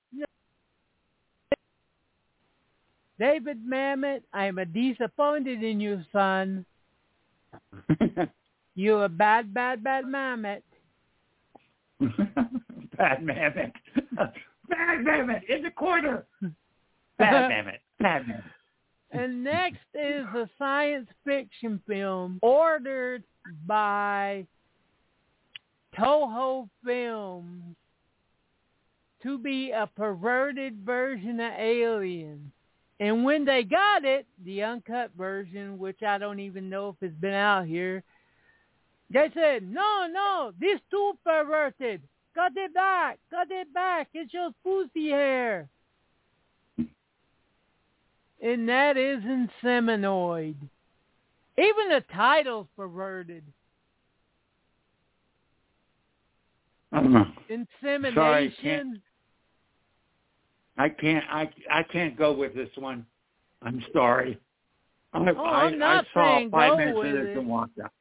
David Mamet, I am disappointed in you, son. You a bad, bad, bad Mamet. Bad mammoth. Bad mammoth in the corner. Bad mammoth. Bad mammoth. And next is a science fiction film ordered by Toho Films to be a perverted version of Alien. And when they got it, the uncut version, which I don't even know if it's been out here, they said, no, no, this too perverted. Cut it back. Cut it back. It's just pussy hair. And that isn't seminoid. Even the title's perverted. Uh-huh. I don't know. Insemination. Sorry, can't- I can't. I I can't go with this one. I'm sorry. I, Oh, I, I'm not I saw saying five go minutes with of this it. and walked out.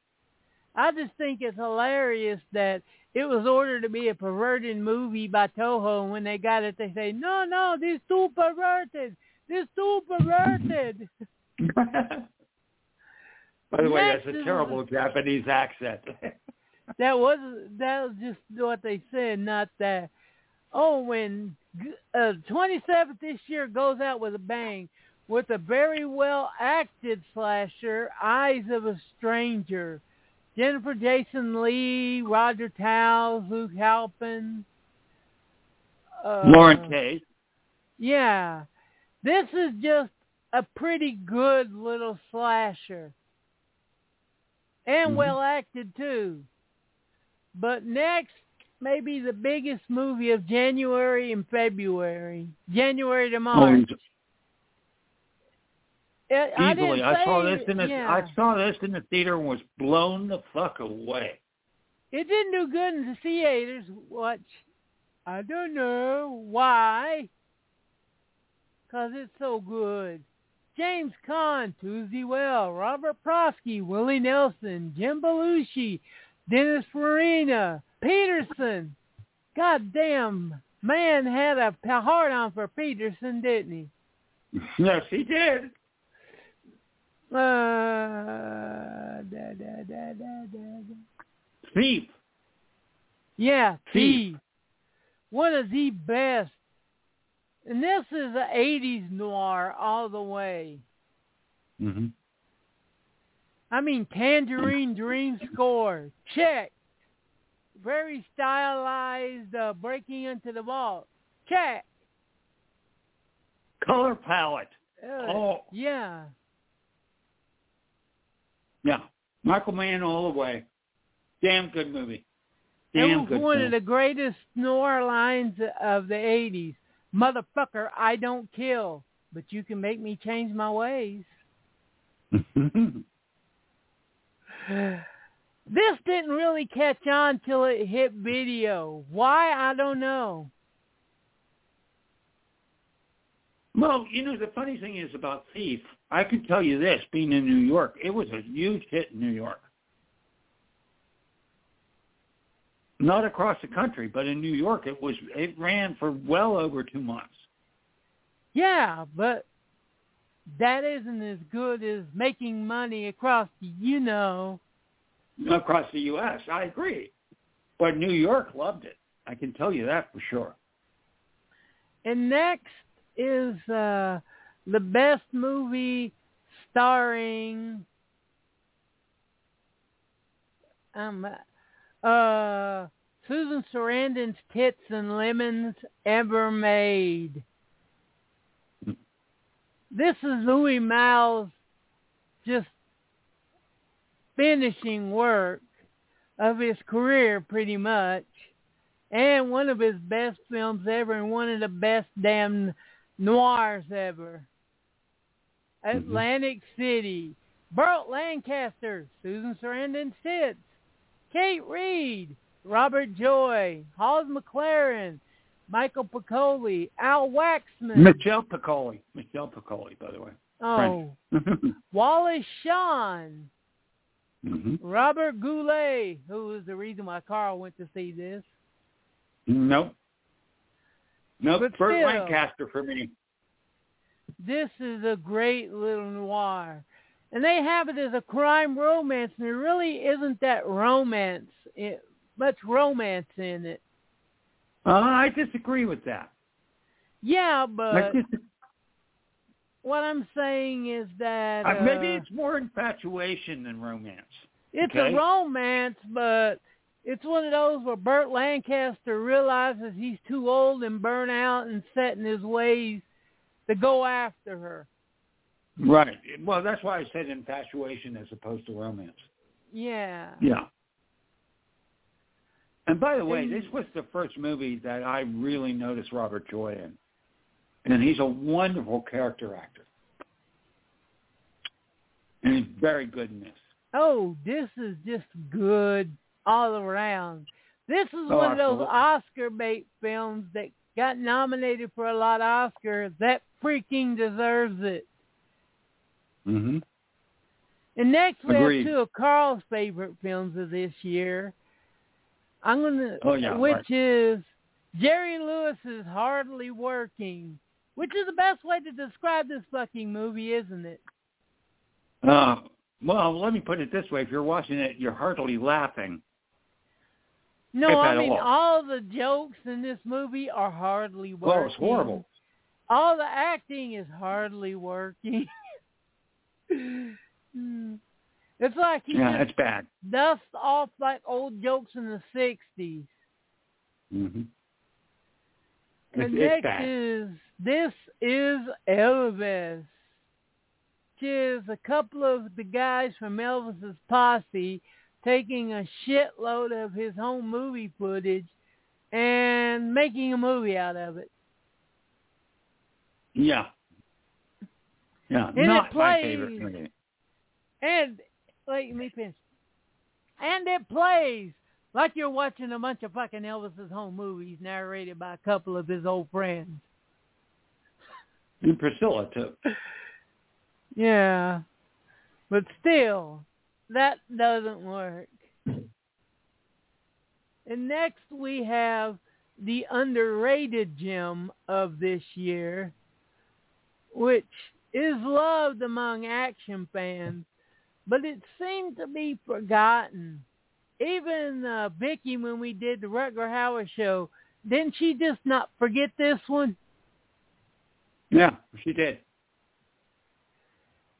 I just think it's hilarious that it was ordered to be a perverted movie by Toho, and when they got it, they say, no, no, this too perverted. This too perverted. By the way, that's a terrible Japanese accent. that was that was just what they said, not that. Oh, when uh, 27th this year goes out with a bang with a very well acted slasher, Eyes of a Stranger. Jennifer Jason Lee, Roger Towles, Luke Halpin. Uh, Lauren Case. Yeah. This is just a pretty good little slasher. and Mhm. well acted too. But next, maybe the biggest movie of January and February, January to March. Oh, Eh, it- easily. didn't I, saw this in the yeah. I saw this in the theater and was blown the fuck away. It didn't do good in the theaters. What? I don't know why. Cause it's so good. James Caan, Tuesday Weld, Robert Prosky, Willie Nelson, Jim Belushi, Dennis Farina, Petersen. God damn, man had a hard on for Petersen, didn't he? yes, he did. Uh, da, da, da, da, da. Thief. Yeah, Thief. Thief. One of the best. And this is a 80s noir all the way. Mm-hmm. I mean, Tangerine Dream score. Check. Very stylized uh, breaking into the vault. Check. Color palette. Uh, Oh. Yeah. Yeah. Michael Mann all the way. Damn good movie. It was one of the greatest noir lines of the 80s. Motherfucker, I don't kill, but you can make me change my ways. This didn't really catch on till it hit video. Why? I don't know. Well, you know, the funny thing is about Thief, I can tell you this, being in New York, it was a huge hit in New York. Not across the country, but in New York it was it ran for well over two months. Yeah, but that isn't as good as making money across, you know. Across the US, I agree. But New York loved it. I can tell you that for sure. And next is uh, the best movie starring um uh Susan Sarandon's tits and lemons ever made. This is Louis Malle's just finishing work of his career pretty much and one of his best films ever and one of the best damn noirs ever. Atlantic City. Burt Lancaster, Susan Sarandon Sitz, Kate Reid, Robert Joy, Hollis McLaren, Michael Piccoli, Al Waxman. Michelle Piccoli. Michelle Piccoli, by the way. oh, Wallace Shawn, hmm Robert Goulet, who was the reason why Carl went to see this. Nope. Nope. But Burt still. Lancaster for me. This is a great little noir. And they have it as a crime romance, and there really isn't that romance, it, much romance in it. Uh, I disagree with that. Yeah, but what I'm saying is that uh, maybe uh, it's more infatuation than romance. it's okay. a romance, but it's one of those where Burt Lancaster realizes he's too old and burnt out and set in his ways to go after her. Right. Well, that's why I said infatuation as opposed to romance. Yeah. Yeah. And by the way, this was the first movie that I really noticed Robert Joy in. And he's a wonderful character actor. And he's very good in this. Oh, this is just good all around. This is Oh, one of those. Oscar bait films that got nominated for a lot of Oscars. That freaking deserves it. Mm-hmm. And next we Agreed. have two of Carl's favorite films of this year. I'm gonna, Oh, yeah, which right. is Jerry Lewis's Hardly Working, which is the best way to describe this fucking movie, isn't it? Uh, well, let me put it this way. If you're watching it, you're heartily laughing. No, I mean all. the jokes in this movie are hardly working. Well, it's horrible. All the acting is hardly working. Hmm. it's like he Yeah, it's bad. dusts off like old jokes in the '60s. Mm-hmm. And It's, it's next bad. is this is Elvis. is a couple of the guys from Elvis's posse taking a shitload of his home movie footage and making a movie out of it. Yeah. Yeah. And Not it my favorite movie. And wait, let me finish. And it plays like you're watching a bunch of fucking Elvis's home movies narrated by a couple of his old friends. And Priscilla too. Yeah. But still, that doesn't work. And next we have the underrated gem of this year, which is loved among action fans, but it seemed to be forgotten. Even uh, Vicky, when we did the Rutger Hauer show, didn't she just not forget this one? Yeah, she did.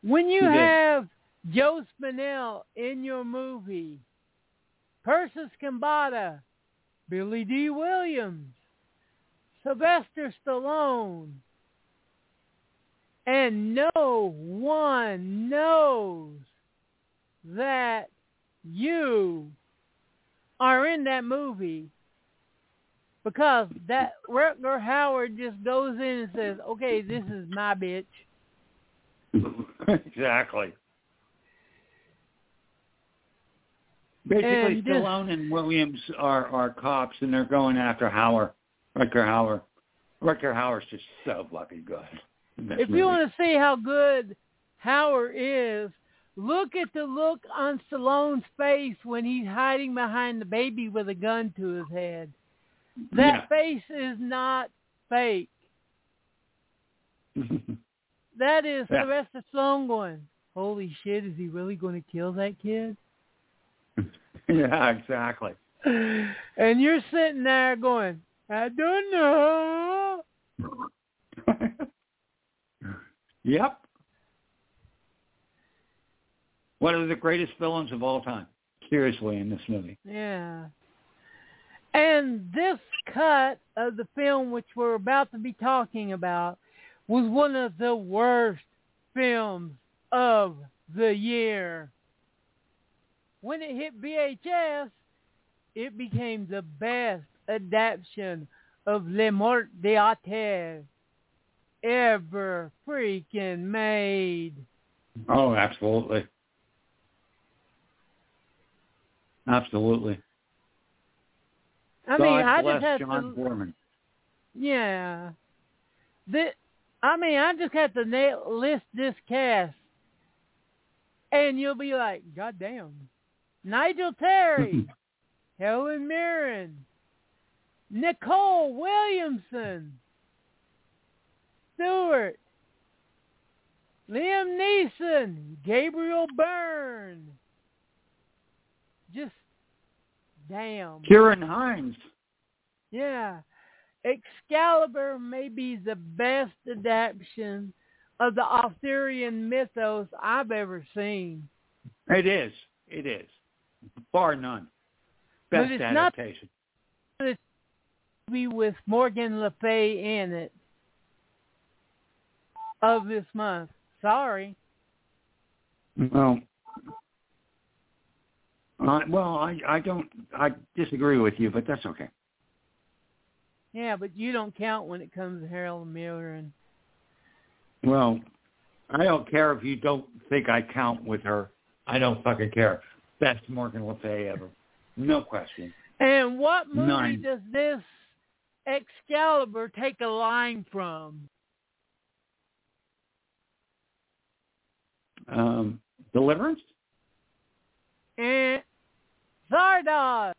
When you She did. Joe Spinell in your movie, Persis Khambatta, Billy Dee Williams, Sylvester Stallone, and no one knows that you are in that movie because that Rutger Hauer just goes in and says, okay, this is my bitch. exactly. Basically, And this- Stallone and Williams are are cops, and they're going after Hauer, Rutger Hauer. Rutger Hauer's just so fucking good. if movie. you want to see how good Hauer is, look at the look on Stallone's face when he's hiding behind the baby with a gun to his head. That face is not fake. That is Yeah. Sylvester Stallone going, holy shit, is he really going to kill that kid? yeah, exactly. And you're sitting there going, I don't know. yep. One of the greatest villains of all time. Seriously, in this movie. Yeah. And this cut of the film, which we're about to be talking about, was one of the worst films of the year. When it hit VHS, it became the best adaptation of Le Mort d'Arthur ever freaking made. Oh, absolutely. Absolutely. I mean, God I bless just had John to, Foreman. Yeah. The, I mean, I just have to nail, list this cast, and you'll be like, God damn. Nigel Terry, Helen Mirren, Nicol Williamson, Stewart, Liam Neeson, Gabriel Byrne. Just damn. Ciarán Hinds. Yeah. Excalibur may be the best adaptation of the Arthurian mythos I've ever seen. It is. It is. Bar none. But Best it's not- adaptation. Be with Morgan Le Fay in it of this month. Sorry. Well, I well, I I don't I disagree with you, but that's okay. Yeah, but you don't count when it comes to Harold Mirren. Well, I don't care if you don't think I count with her. I don't fucking care. Best Morgan Le Fay ever, no question. And what movie Nine. does this Excalibur take a line from? Um, Deliverance. And Zardoz.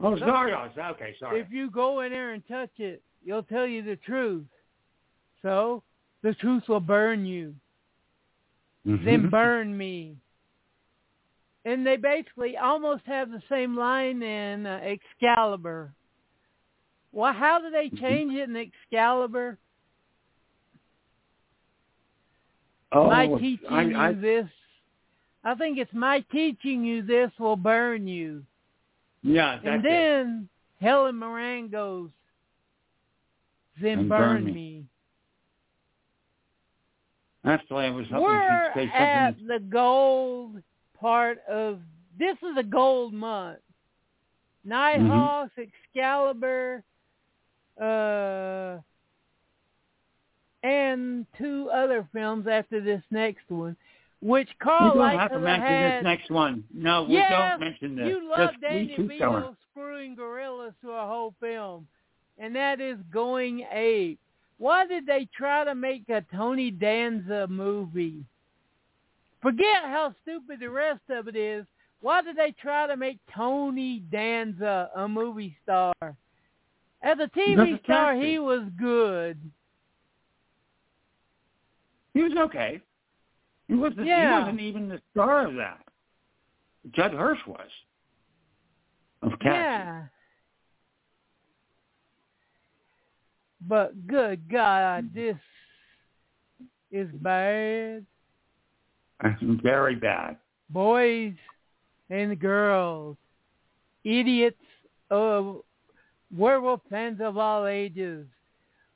Oh, Zardoz. Okay, sorry. If you go in there and touch it, you'll tell you the truth. So the truth will burn you. Then burn me. And they basically almost have the same line in uh, Excalibur. Well, how do they change it in Excalibur? oh, my teaching I, I, you this. I think it's my teaching you this will burn you. yeah, that's and it. then Helen Mirren goes, then And burn, burn me. me. Actually, I was hoping We're you'd say at the gold part of this is a gold month. Nighthawks, Excalibur, uh, and two other films after this next one, which Carl don't have to mention had. this next one. No, we yes, don't mention this. you love Just Danny we. DeVito screwing gorillas to a whole film, and that is Going Ape. Why did they try to make a Tony Danza movie? Forget how stupid the rest of it is. Why did they try to make Tony Danza a movie star? As a TV star, he was good. He was okay. He wasn't. Yeah. He wasn't even the star of that. Judd Hirsch was. Of Taxi. Yeah. But good God, this is bad. Very bad. Boys and girls, idiots of werewolf fans of all ages,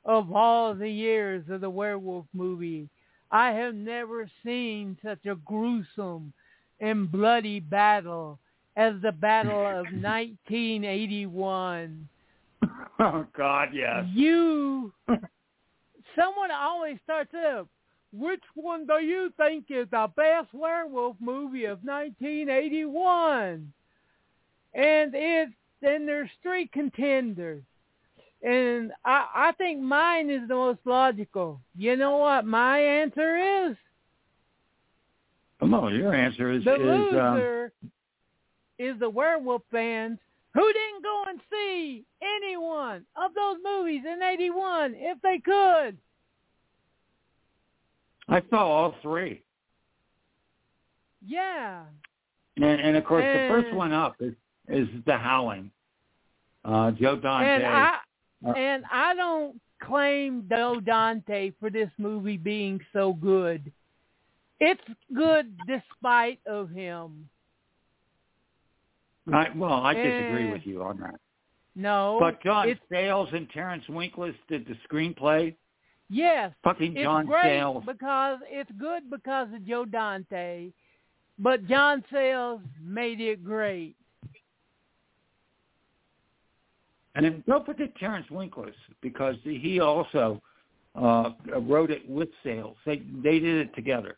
of all the years of the werewolf movie. I have never seen such a gruesome and bloody battle as the Battle of 1981. Oh God, yes. You, someone always starts up. Which one do you think is the best werewolf movie of 1981? And it's and there's three contenders, and I I think mine is the most logical. You know what my answer is? Come on, your answer is The is um, loser is the werewolf fans who didn't go and see anyone of those movies in 81 if they could. I saw all three, Yeah. and and of course the first one up is is The Howling. Uh, Joe Dante. And I Uh, and I don't claim Joe Dante for this movie being so good. It's good despite of him. I, well, I disagree Eh. with you on that. No. But John it's Sayles and Terence Winkless did the screenplay. Yes, Fucking it's great Sayles. because it's good because of Joe Dante, but John Sayles made it great. And then don't forget Terence Winkless because he also uh, wrote it with Sayles. They they did it together.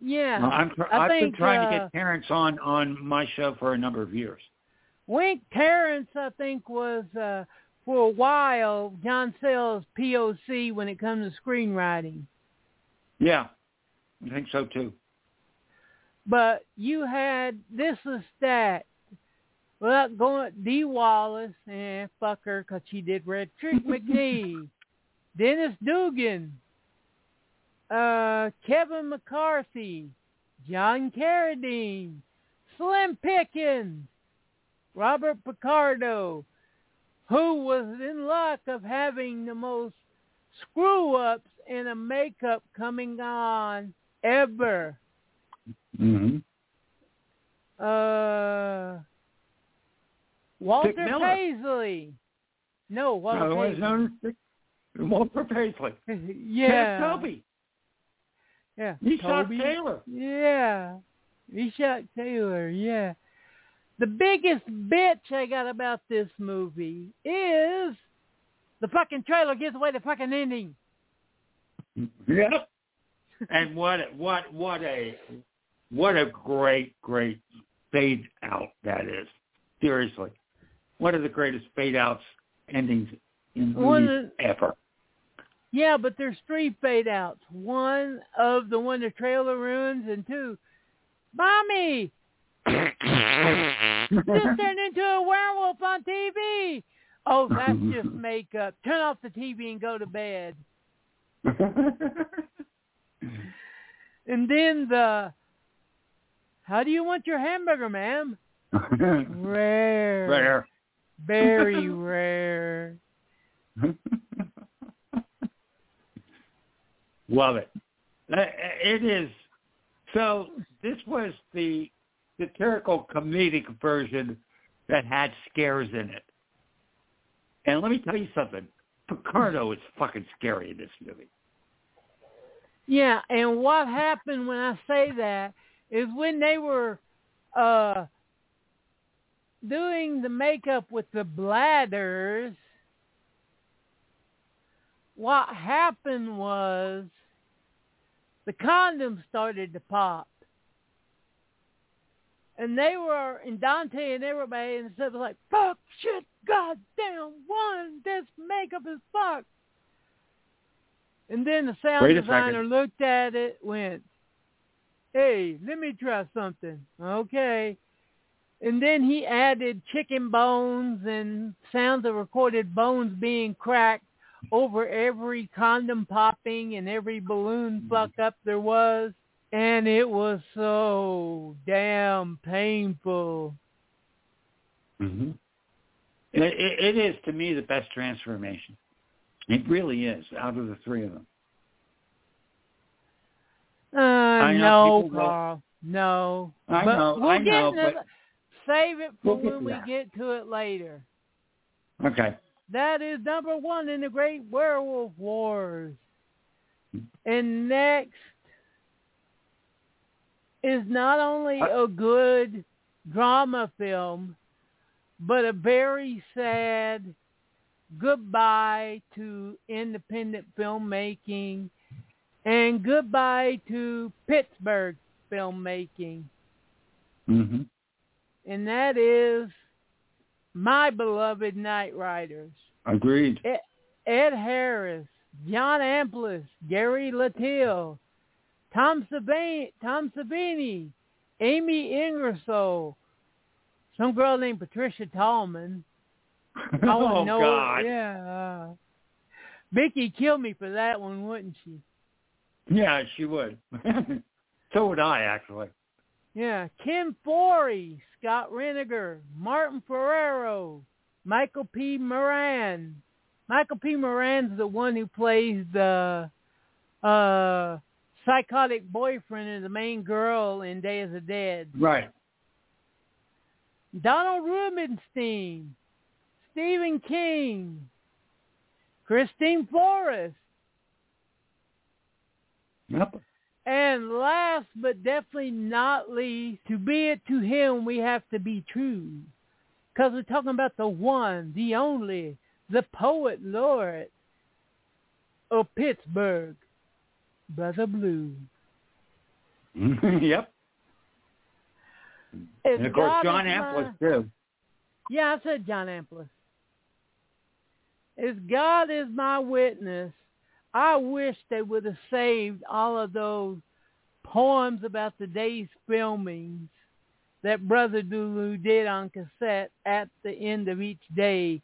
Yeah. Uh, I'm tr- I I've been trying to uh, get Terence on on my show for a number of years. Wink Terence, I think, was uh, for a while John Sayles' POC when it comes to screenwriting. Yeah, I think so too. But you had this is that Well, going Dee Wallace, eh, fuck her because she did Red Trick McGee, Dennis Dugan, uh, Kevin McCarthy, John Carradine, Slim Pickens, Robert Picardo, who was in luck of having the most screw-ups in a makeup coming on ever. Mm-hmm. Uh, Walter. Paisley. No, Walter Otherwise Paisley. known as Walter Paisley. yeah. Ted Toby. Yeah. Taylor. Yeah. He shot Taylor, yeah. The biggest bitch I got about this movie is the fucking trailer gives away the fucking ending. Yep. and what what what a what a great great fade out that is. Seriously, one of the greatest fade outs endings in movies ever. Yeah, but there's three fade outs. One of the one the trailer ruins, and two, mommy, this turned into a werewolf on TV. Oh, that's just makeup. Turn off the TV and go to bed. And then the, how do you want your hamburger, ma'am? Rare. Rare. Very rare. Love it. Uh, It is. So this was the satirical comedic version that had scares in it. And let me tell you something. Picardo is fucking scary in this movie. Yeah, and what happened when I say that is when they were uh doing the makeup with the bladders, what happened was the condoms started to pop. And they were, and Dante and everybody, and stuff was like, fuck, shit, goddamn, one, this makeup is fucked. And then the sound Wait designer looked at it, went, hey, let me try something. Okay. And then he added chicken bones and sounds of recorded bones being cracked over every condom popping and every balloon mm-hmm. fuck up there was. And it was so damn painful. hmm It, it, it is to me the best transformation. It really is out of the three of them. Uh, I know no, Carl. No. I but know, we'll I get know, but- save it for We'll when we that. get to it later. Okay. That is number one in the Great Werewolf Wars. And next is not only a good drama film, but a very sad goodbye to independent filmmaking and goodbye to Pittsburgh filmmaking. Mm-hmm. And that is my beloved Knightriders. Agreed. Ed Harris, John Amplas, Gary Lahti, Tom Savini, Tom Savini, Amy Ingersoll, some girl named Patricia Tallman. I oh know God. Yeah. Uh, Vicky killed me for that one, wouldn't she? Yeah, she would. so would I, actually. Yeah. Ken Foree, Scott Reiniger, Martin Ferrero, Michael P. Moran. Michael P. Moran's the one who plays the uh psychotic boyfriend of the main girl in Day of the Dead. Right. Donald Rubinstein, Stephen King, Christine Forrest, Yep. and last but definitely not least, to be it to him, we have to be true. Because we're talking about the one, the only, the poet laureate of Pittsburgh, Brother Blue. Mm-hmm. yep. As And of course, God John is Amplas my- too. Yeah, I said John Amplas. As God is my witness, I wish they would have saved all of those poems about the day's filmings that Brother Blue did on cassette at the end of each day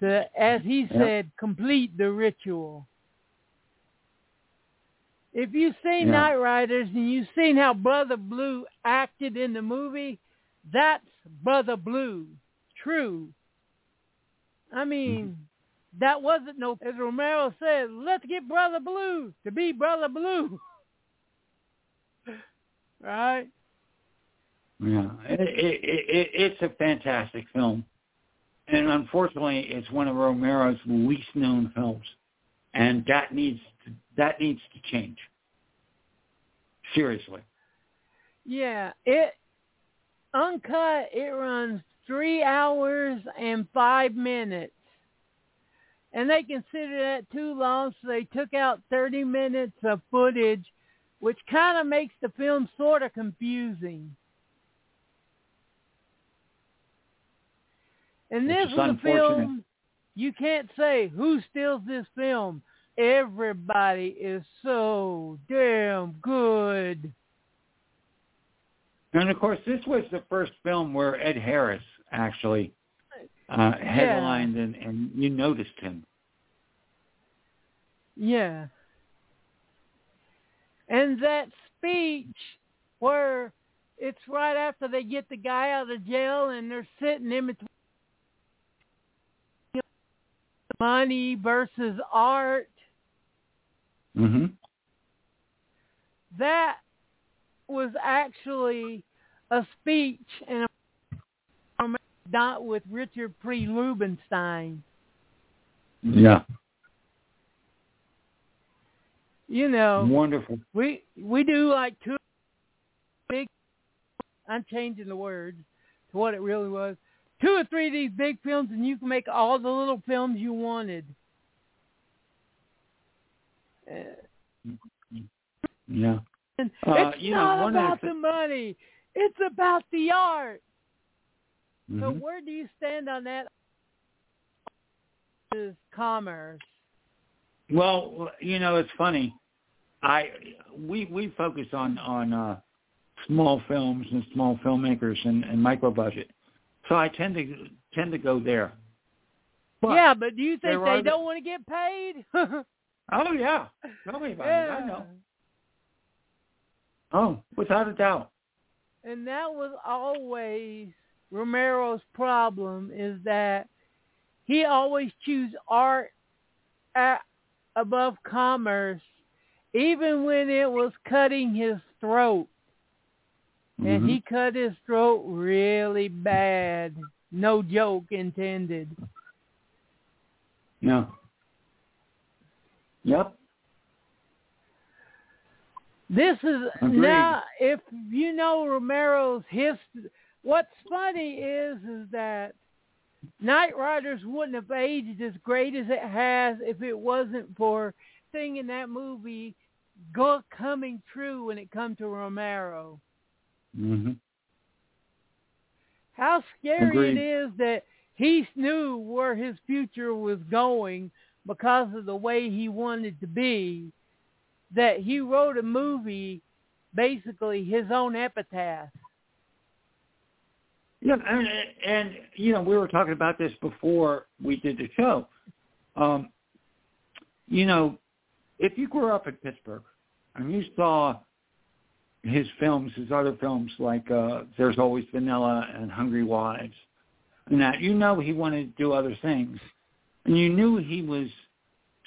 to, as he Yep. said, complete the ritual. If you've seen Yeah. Knightriders and you've seen how Brother Blue acted in the movie, that's Brother Blue. True. I mean, mm-hmm. that wasn't no, as Romero said, let's get Brother Blue to be Brother Blue. right? Yeah, it, it, it, it's a fantastic film, and unfortunately, it's one of Romero's least known films, and that needs to, that needs to change. Seriously. Yeah, it uncut. It runs three hours and five minutes, and they consider that too long, so they took out thirty minutes of footage, which kind of makes the film sort of confusing. And this is is a film you can't say who steals this film. Everybody is so damn good. And of course, this was the first film where Ed Harris actually uh, headlined, and, and you noticed him. Yeah. And that speech where it's right after they get the guy out of jail and they're sitting in between money versus art. hmm That was actually a speech and a dot with Richard P. Rubinstein. Yeah. you know, Wonderful. we we do like two big. I'm changing the words to what it really was. Two or three of these big films, and you can make all the little films you wanted. Uh, Yeah. and Uh, it's you not the about the money; it's about the art. So Mhm. where do you stand on that? Is commerce? Well, you know, it's funny. I we we focus on on uh, small films and small filmmakers and, and micro budget, so I tend to tend to go there. But, yeah, but do you think they don't want to get paid? Oh yeah. Tell me about it. I know. Oh, without a doubt. And that was always Romero's problem is that he always choose art at, above commerce, even when it was cutting his throat. And Mhm. he cut his throat really bad. No joke intended. Yeah. Yep. This is Agreed. now if you know Romero's history. What's funny is is that Knightriders wouldn't have aged as great as it has if it wasn't for thing in that movie go coming true when it come to Romero. Mhm. How scary Agreed. it is that he knew where his future was going because of the way he wanted to be. That he wrote a movie, basically his own epitaph. Yeah, and, and you know, we were talking about this before we did the show. Um, you know, if you grew up in Pittsburgh and you saw his films, his other films like uh, There's Always Vanilla and Hungry Wives, and that you know he wanted to do other things, and you knew he was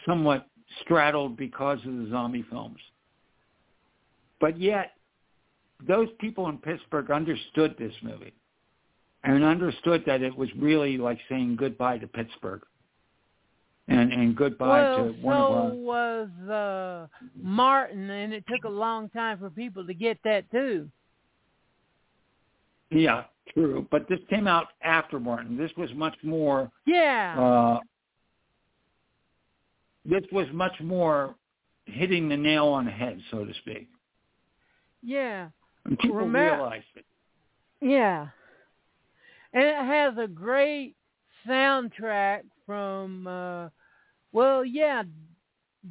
somewhat straddled because of the zombie films. But yet, those people in Pittsburgh understood this movie and understood that it was really like saying goodbye to Pittsburgh and and goodbye well, to one so of our was uh, Martin, and it took a long time for people to get that too. yeah true but this came out after Martin this was much more Yeah. uh this was much more hitting the nail on the head so to speak yeah. and people realized it Yeah. And it has a great soundtrack from uh well, yeah,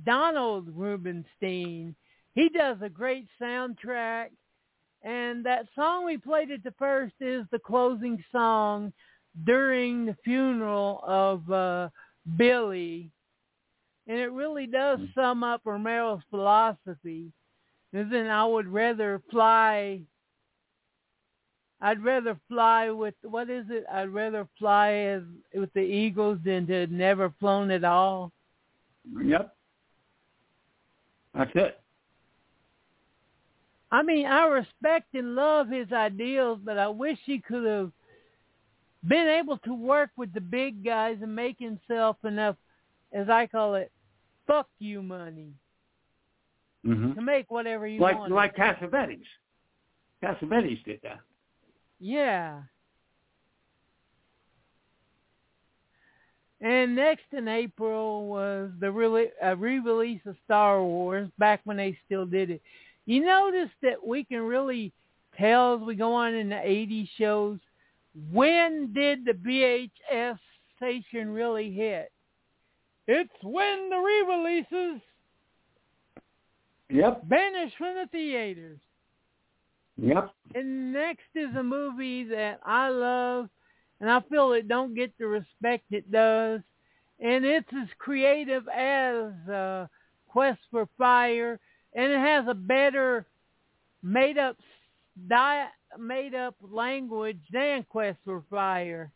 Donald Rubinstein. He does a great soundtrack and that song we played at the first is the closing song during the funeral of uh Billy. And it really does sum up Romero's philosophy. And then I would rather fly I'd rather fly with what is it? I'd rather fly as with the eagles than to never flown at all. yep that's it I mean, I respect and love his ideals, but I wish he could have been able to work with the big guys and make himself enough, as I call it, fuck you money hmm to make whatever you like want. like Cassavetes Cassavetes did that Yeah. And next in April was the really uh, re-release of Star Wars back when they still did it. You notice that we can really tell as we go on in the 80s shows when did the VHS station really hit? It's when the re-releases yep vanished from the theaters. Yep And next is a movie that I love, and I feel it don't get the respect it does. And it's as creative as uh, Quest for Fire, and it has a better made up di- made up language than Quest for Fire.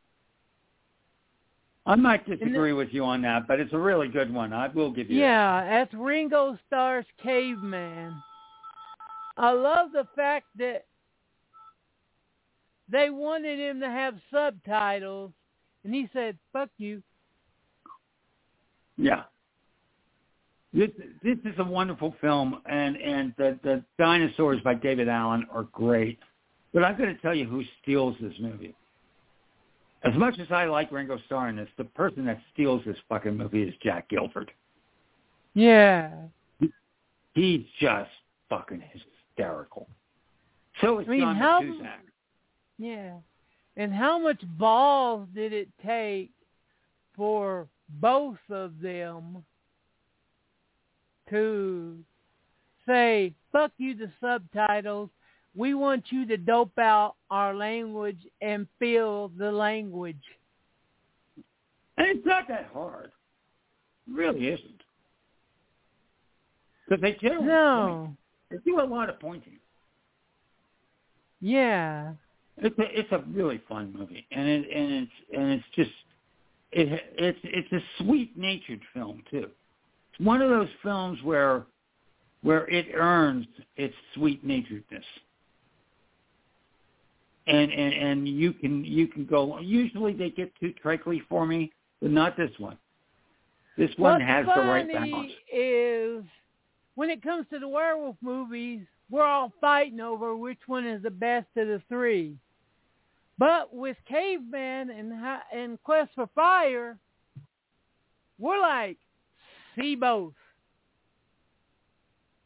I might disagree with you on that, but it's a really good one. I will give you that. Yeah, that's Ringo Starr's Caveman. I love the fact that they wanted him to have subtitles, and he said, "Fuck you." Yeah. This this is a wonderful film, and and the the dinosaurs by David Allen are great. But I'm going to tell you who steals this movie. As much as I like Ringo Starr in this, the person that steals this fucking movie is Jack Gilford. Yeah. He's just fucking hysterical. So it's I mean, John how- Cusack. Yeah. And how much balls did it take for both of them to say, fuck you the subtitles. We want you to dope out our language and feel the language. And it's not that hard. It really isn't. Because they generally. No. They do a lot of pointing. Yeah. It's a it's a really fun movie, and it and it's and it's just it it's it's a sweet natured film too. It's one of those films where where it earns its sweet naturedness. And and and you can you can go. Usually they get too trickly for me, but not this one. This one What's has the right balance. is when it comes to the werewolf movies, we're all fighting over which one is the best of the three. But with Caveman and and Quest for Fire, we're like, see both.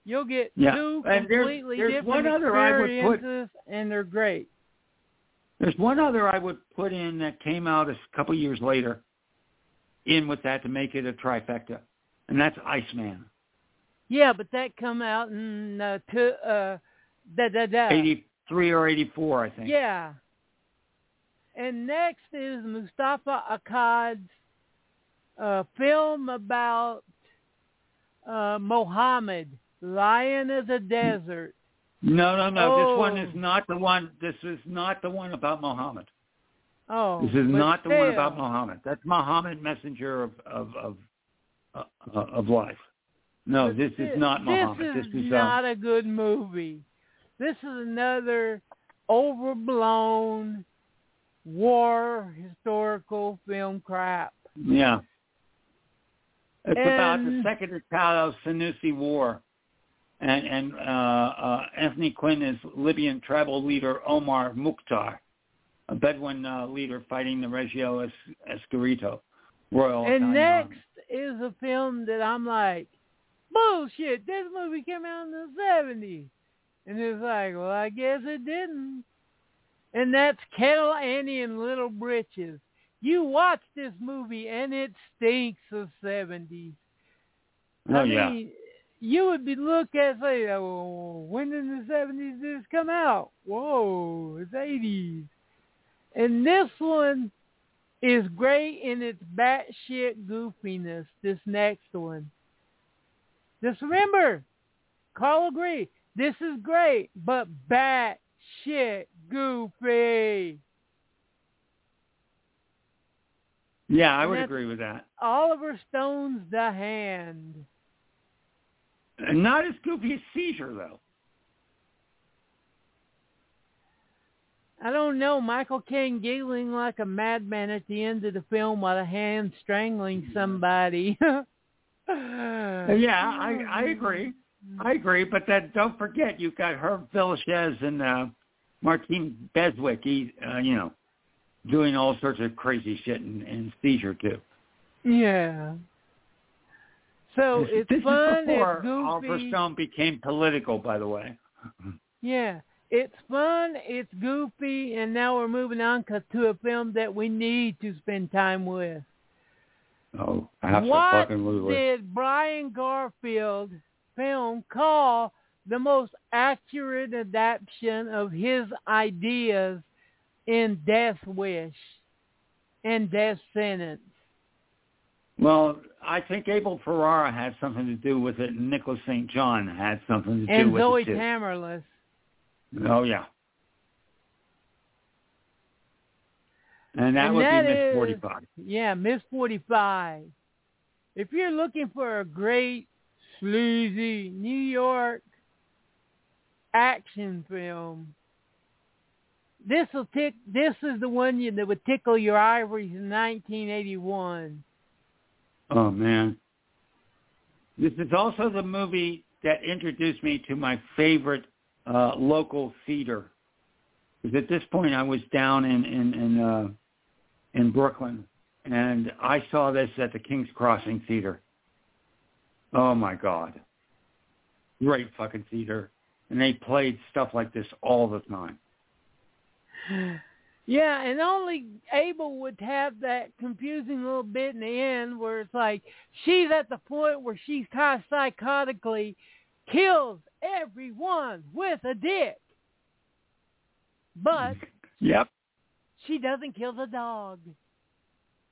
You'll get Yeah, two and there's- completely there's different one other I would put- experiences, and they're great. There's one other I would put in that came out a couple years later, in with that to make it a trifecta, and that's Iceman. Yeah, but that come out in uh, two, uh, da da da. 83 or 84, I think. Yeah. And next is Moustapha Akkad's uh, film about uh, Mohammed, Lion of the Desert. No, no, no. This one is not the one. This is not the one about Muhammad. Oh, This is not the one about Muhammad. That's Muhammad, messenger of of of uh, of life. No, But this is not Muhammad. This This is is not um, a good movie. This is another overblown war historical film crap. yeah. It's about the Second Italo-Senussi War, and and uh, uh, Anthony Quinn is Libyan tribal leader Omar Mukhtar, a Bedouin uh, leader fighting the Reggio Es- Esquerito Royal. and Italian next Army. is a film that I'm like, bullshit. This movie came out in the '70s, and it's like, well, I guess it didn't. And that's Cattle Annie and Little Britches. You watch this movie, and it stinks of '70s. Oh I yeah. mean, you would be look at say, oh, when in the seventies did this come out? Whoa, it's eighties. And this one is great in its batshit goofiness. This next one. Just remember, Carl agree. This is great, but batshit goofy. Yeah, I And would agree with that. Oliver Stone's The Hand. And not as goofy as Seizure, though. I don't know. Michael Caine giggling like a madman at the end of the film while a hand strangling somebody. Yeah, I I agree. I agree, but then don't forget you've got Hervé Villechaize and uh, Martine Beswick. He, uh, you know, doing all sorts of crazy shit and, in Seizure too. Yeah. So this, it's this fun. is before it's Oliver. Stone became political, by the way. Yeah. It's fun. It's goofy, and now we're moving on to a film that we need to spend time with. Oh, what did Brian Garfield film call the most accurate adaptation of his ideas in Death Wish and Death Sentence? Well, I think Abel Ferrara had something to do with it, and Nicholas St. John had something to do And with Zoe it too. Tamerlis. Oh yeah. And that And would that be Miss 45. Yeah, Miss 45. If you're looking for a great, sleazy New York action film, this will tick. This is the one you, that would tickle your ivories in 1981. Oh man. This is also the movie that introduced me to my favorite uh, local theater. Because at this point, I was down in in in, uh, in Brooklyn, and I saw this at the King's Crossing Theater. Oh my God, great fucking theater, and they played stuff like this all the time. Yeah, and only Abel would have that confusing little bit in the end where it's like she's at the point where she's kind of psychotically kills everyone with a dick. But Yep. She doesn't kill the dog.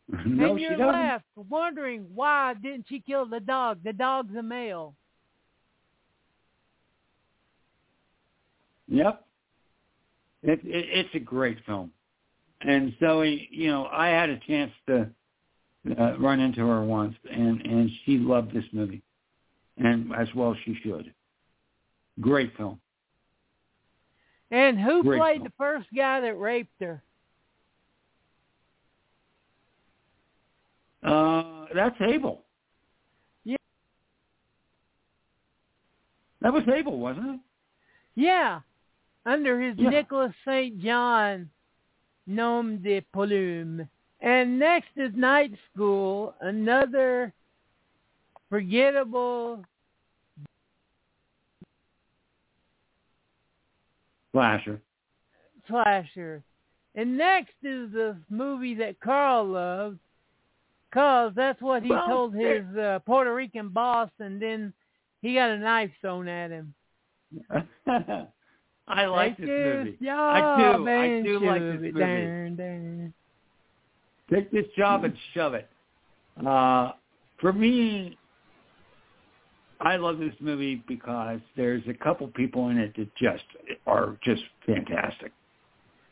no, and she you're doesn't. left wondering why didn't she kill the dog? The dog's a male. Yep. It, it, it's a great film. And Zoe, you know, I had a chance to uh, run into her once, and and she loved this movie, and as well she should. Great film. And who Great played film. the first guy that raped her? Uh, that's Abel. Yeah. That was Abel, wasn't it? Yeah, under his Yeah. Nicholas St. John nom de plume. And next is Night School, another forgettable Slasher. slasher. And next is the movie that Carl loved, cause that's what he Well, told his uh, Puerto Rican boss, and then he got a knife thrown at him. I like this movie. I do. I do like this movie. Take this job and shove it. Uh, for me, I love this movie because there's a couple people in it that just are just fantastic.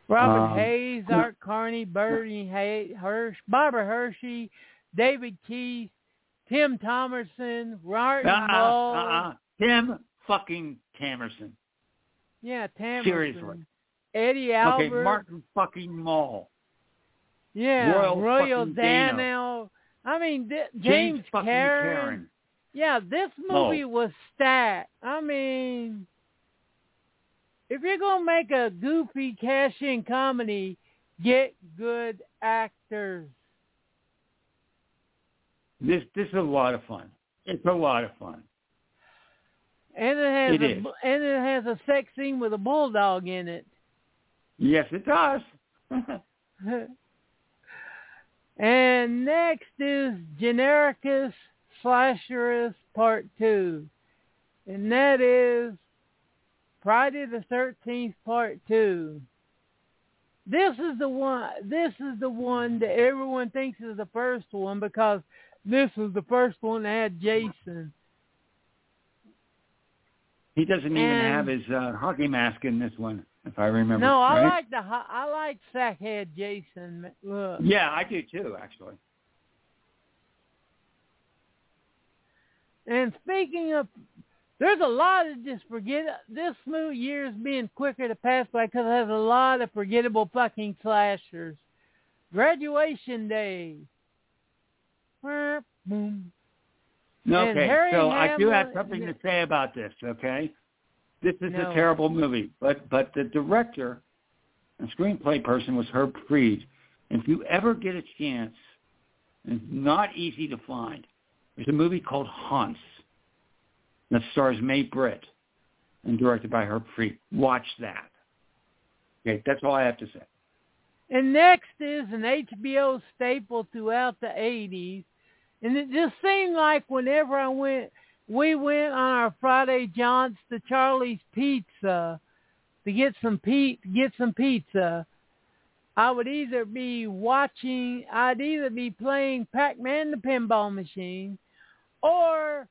Robert Um, Hays. Art Carney, Bernie Hay- Hirsch, Barbara Hershey, David Keith, Tim Thomerson, Martin ah, Uh-uh, Mull. uh-uh. Tim fucking Thomerson. Yeah, Thomerson. Seriously. Eddie Albert. Okay, Martin fucking Mull. yeah, Royal Royal Dano. Dano. I mean, D- James, James, fucking Karen. Karen. Yeah, this Oh. movie was stat. I mean, if you're gonna make a goofy cash-in comedy, get good actors. This this is a lot of fun. It's a lot of fun. And it has It a is. and it has a sex scene with a bulldog in it. Yes, it does. and next is Genericus Slasherus Part Two, and that is Friday the Thirteenth Part Two. This is the one. This is the one that everyone thinks is the first one because this was the first one that had Jason. he doesn't even And- have his uh, hockey mask in this one, if I remember. No, I right? like the I like Sackhead Jason. Look. Yeah, I do too, actually. And speaking of, there's a lot of just forget. This new year's being quicker to pass by because it has a lot of forgettable fucking slashers. Graduation Day. Boom. Okay, so I do have something to say about this. Okay, this is No. a terrible movie, but but the director and screenplay person was Herb Freed. If you ever get a chance, it's not easy to find. There's a movie called Haunts that stars May Britt and directed by Herb Freed. Watch that. Okay, that's all I have to say. And next is an HBO staple throughout the 80s. And it just seemed like whenever I went, we went on our Friday jaunts to Charlie's Pizza to get some pe- get some pizza. I would either be watching, I'd either be playing Pac-Man the pinball machine or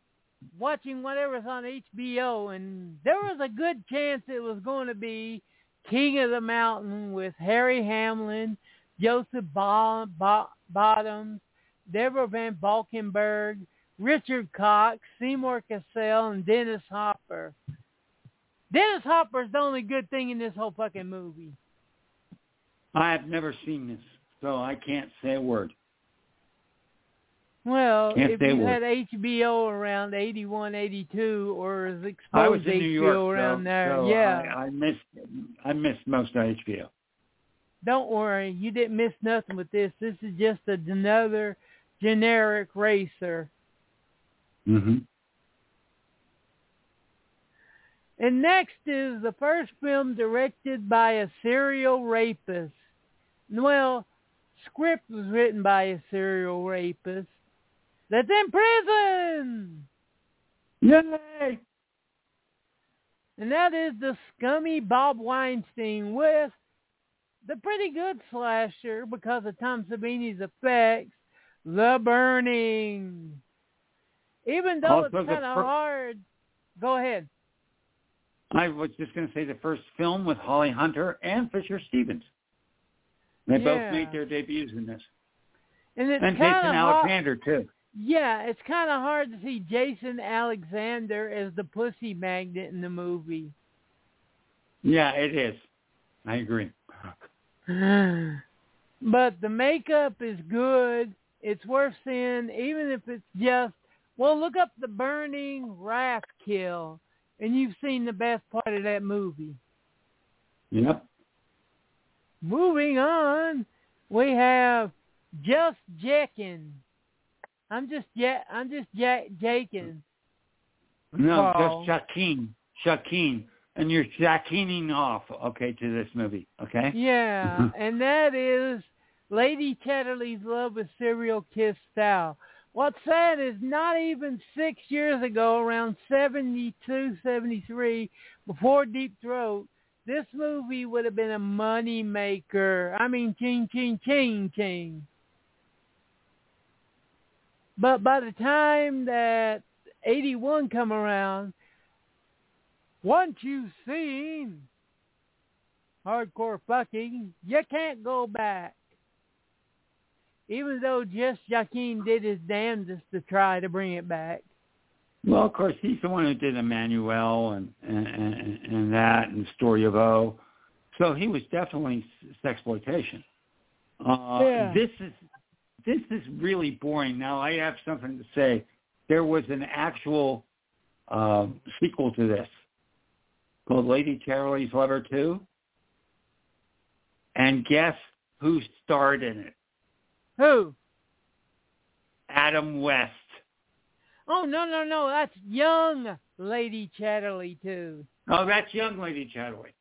watching whatever's on HBO. And there was a good chance it was going to be King of the Mountain with Harry Hamlin, Joseph Bo- Bo- Bottoms, Deborah Van Valkenburgh, Richard Cox, Seymour Cassel, and Dennis Hopper. Dennis Hopper's the only good thing in this whole fucking movie. I have never seen this, so I can't say a word. Well, if you what- had HBO around 81, 82, or as I exposed was in HBO New York, around so, there, so yeah. I, I missed I missed most of HBO. Don't worry, you didn't miss nothing with this. This is just another generic racer. Mm-hmm. And next is the first film directed by a serial rapist. Well, script was written by a serial rapist that's in prison. Yay! And that is the scummy Bob Weinstein with the pretty good slasher because of Tom Savini's effects, The Burning. Even though Also it's kind of fir- hard. Go ahead. I was just going to say the first film with Holly Hunter and Fisher Stevens. They Yeah. both made their debuts in this, And it's and Jason of hard. Alexander too. Yeah, it's kind of hard to see Jason Alexander as the pussy magnet in the movie. Yeah, it is. I agree. but the makeup is good. It's worth seeing, even if it's just, well, look up the burning raft kill, and you've seen the best part of that movie. Yep. Moving on, we have just jacking. I'm just ja- I'm just ja- jaking. No, Carl. just Jaeckin. Jaeckin. And you're Shaquining off, okay, to this movie, okay? Yeah, and that is Lady Chatterley's Love with Serial Kiss Style. What's sad is not even six years ago, around 72, 73, before Deep Throat, this movie would have been a money maker. I mean, ching, ching, ching, ching. But by the time that 81 come around, once you've seen hardcore fucking, you can't go back. Even though Just Jaeckin did his damnedest to try to bring it back. Well, of course, he's the one who did Emmanuelle and and, and, and that and Story of O. So he was definitely sexploitation. Uh, Yeah. This is this is really boring. Now I have something to say. There was an actual uh, sequel to this called Lady Charlie's Lover Two, and guess who starred in it? Who? Adam West. Oh, no, no, no. That's young Lady Chatterley, too. Oh, that's young Lady Chatterley.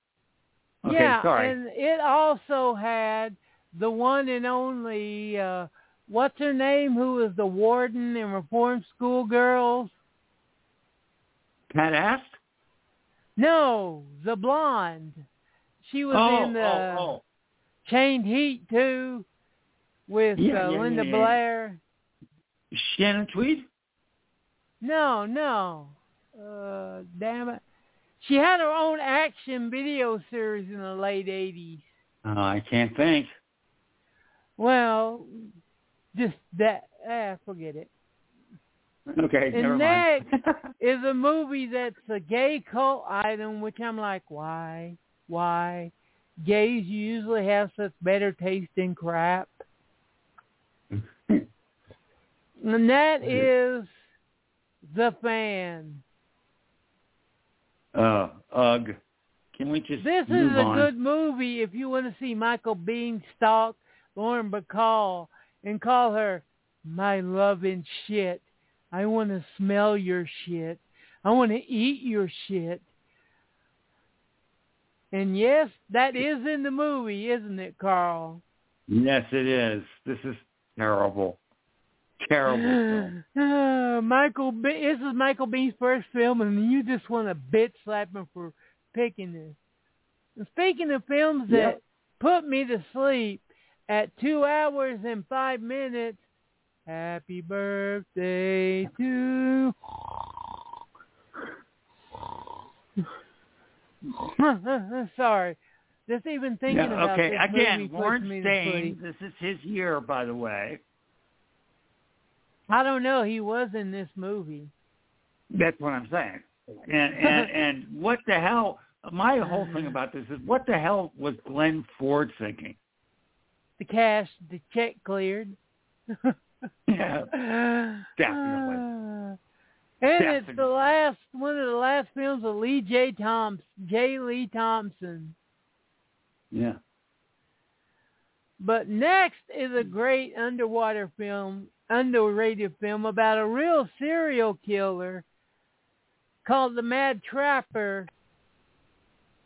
Okay, yeah, sorry. and it also had the one and only, uh, what's her name, who was the warden in Reform School Girls? Pat Ast? No, the blonde. She was oh, in the oh, oh. Chained Heat, too, with Yeah, uh, yeah, Linda yeah. Blair. Shannon Tweed? No, no. Uh, damn it. She had her own action video series in the late 80s. Oh, I can't think. Well, just that, ah, forget it. Okay, And never mind. Is a movie that's a gay cult item, which I'm like, why? Why? Gays usually have such better taste in crap. And that is The Fan. uh, ugh. Can we just This is a on? good movie if you want to see Michael Biehn stalk Lauren Bacall and call her my loving shit. I want to smell your shit. I want to eat your shit. And yes, that is in the movie, isn't it, Carl? Yes, it is. This is terrible. Terrible. film. Uh, Michael, Be- this is Michael Biehn's first film, and you just want to bitch slap him for picking this. And speaking of films that Yep. put me to sleep at two hours and five minutes, happy birthday to. Sorry, just even thinking Yeah, about okay, this again, movie puts me to sleep. Stain. This is his year, by the way. I don't know. He was in this movie. That's what I'm saying. And and and what the hell? My whole thing about this is what the hell was Glenn Ford thinking? The cash, the check cleared. yeah, definitely. Uh, and Definitely. it's the last one of the last films of Lee J. Thompson, J. Lee Thompson. Yeah. But next is a great underwater film, underrated film about a real serial killer called The Mad Trapper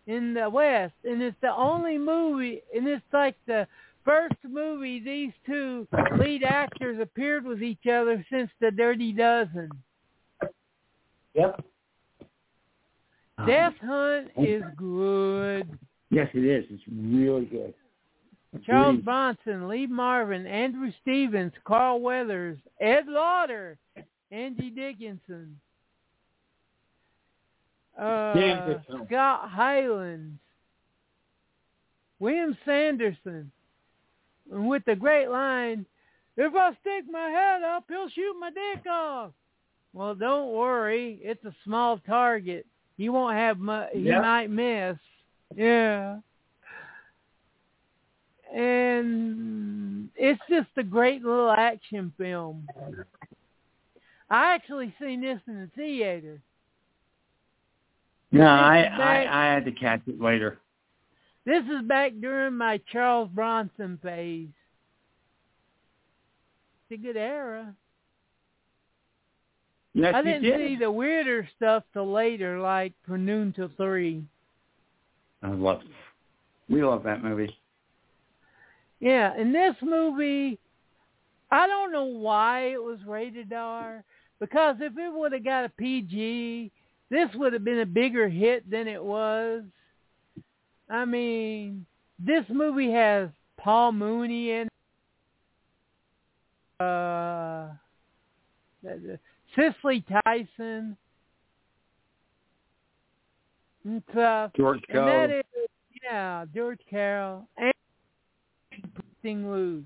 in the West. And it's the only movie, and it's like the first movie these two lead actors appeared with each other since The Dirty Dozen. Yep. Death Hunt is good. Yes, it is. It's really good. Charles Agreed. Bronson, Lee Marvin, Andrew Stevens, Carl Weathers, Ed Lauter, Angie Dickinson, uh, Damn good film. Scott Hylands, William Sanderson, and with the great line, "If I stick my head up, he'll shoot my dick off." Well, don't worry, it's a small target. He won't have much. He Yeah. might miss. Yeah and it's just a great little action film. I actually seen this in the theater. No, I, I I had to catch it later. This is back during my Charles Bronson phase. It's a good era. Yes, I didn't did. see the weirder stuff till later, like from noon till three. I love. We love that movie. Yeah, in this movie, I don't know why it was rated R. Because if it would have got a PG, this would have been a bigger hit than it was. I mean, this movie has Paul Mooney in uh, Cicely Tyson and stuff. George And that Cole. is, yeah, George Carroll and Thing Lose.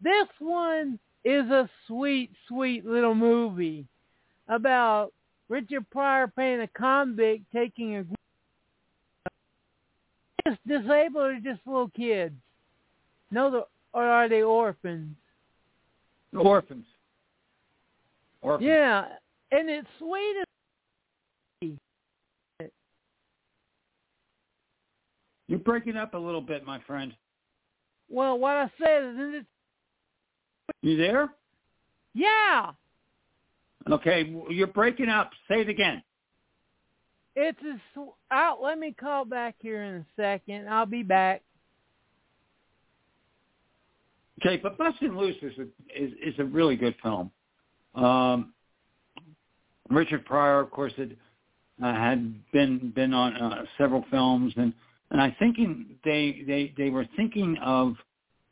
This one is a sweet, sweet little movie about Richard Pryor playing a convict taking a just disabled or just little kids? No, the, or are they orphans? Orphans. Orphans. Yeah, and it's sweet as You're breaking up a little bit, my friend. well. What I said is, isn't it? You there? Yeah, Okay, you're breaking up. Say it again. It's a. sw- Out. Let me call back here in a second. I'll be back. Okay, but Bustin' Loose is a is, is a really good film. Um, Richard Pryor, of course, had uh, had been been on uh, several films, and and I thinking they they they were thinking of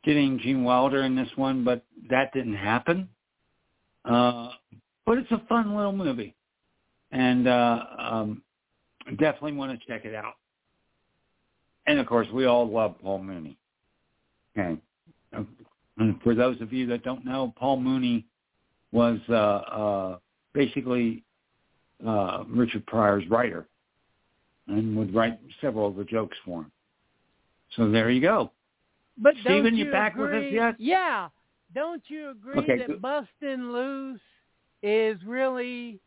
getting Gene Wilder in this one, but that didn't happen. Uh, but it's a fun little movie, and uh, um, definitely want to check it out. And of course, we all love Paul Mooney. Okay. And for those of you that don't know, Paul Mooney was uh, uh, basically uh, Richard Pryor's writer and would write several of the jokes for him. So there you go. But Steven, don't you you back with us agree- yet? Yeah. Don't you agree Okay, that. Bustin' Loose is really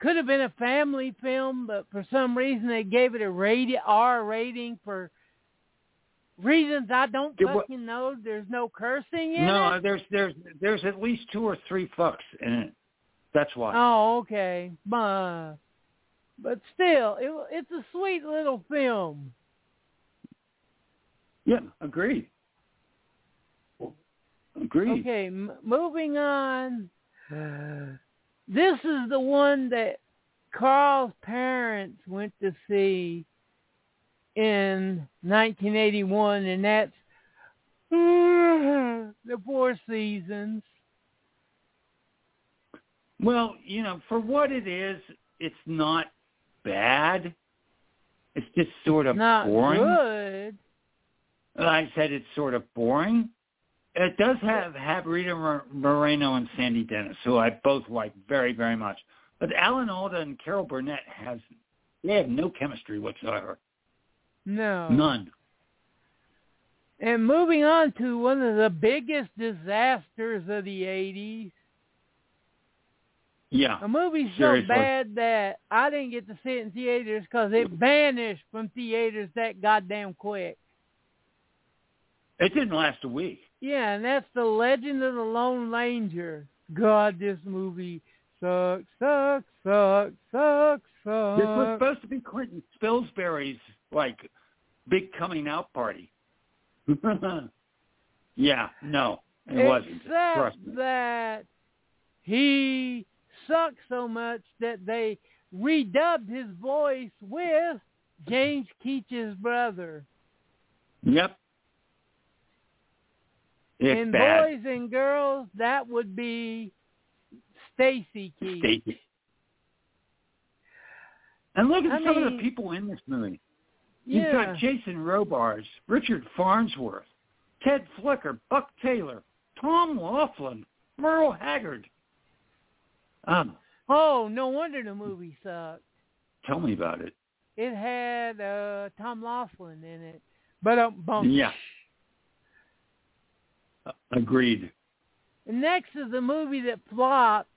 could have been a family film, but for some reason they gave it a rated R rating for reasons I don't fucking know. There's no cursing in No, it. No, there's there's there's at least two or three fucks in it. That's why. Oh, okay. But, but still, it, it's a sweet little film. Yeah, agreed. Agreed. Okay, m- moving on. This is the one that Carl's parents went to see in 1981, and that's The Four Seasons. Well, you know, for what it is, it's not bad. It's just sort of Not boring. good. I said it's sort of boring. It does have have Rita Moreno and Sandy Dennis, who I both like very very much. But Alan Alda and Carol Burnett has they have no chemistry whatsoever. No. None. And moving on to one of the biggest disasters of the 80s. Yeah. A movie so bad that I didn't get to see it in theaters because it vanished from theaters that goddamn quick. It didn't last a week. Yeah, and that's The Legend of the Lone Ranger. God, this movie sucks, sucks, sucks, sucks, sucks. This was supposed to be Clinton Spilsbury's like big coming out party. yeah, no, it wasn't. Except Trust me. that he sucked so much that they redubbed his voice with James Keach's brother. Yep. It's and bad. boys and girls, that would be Stacy Keach. Stacy. And look at I some of the people in this movie. You've Yeah. got Jason Robards, Richard Farnsworth, Ted Flicker, Buck Taylor, Tom Laughlin, Merle Haggard. Um, Oh, no wonder the movie sucked. tell me about it. It had uh Tom Laughlin in it. But um, bum. Yeah. Agreed. And next is the movie that flopped,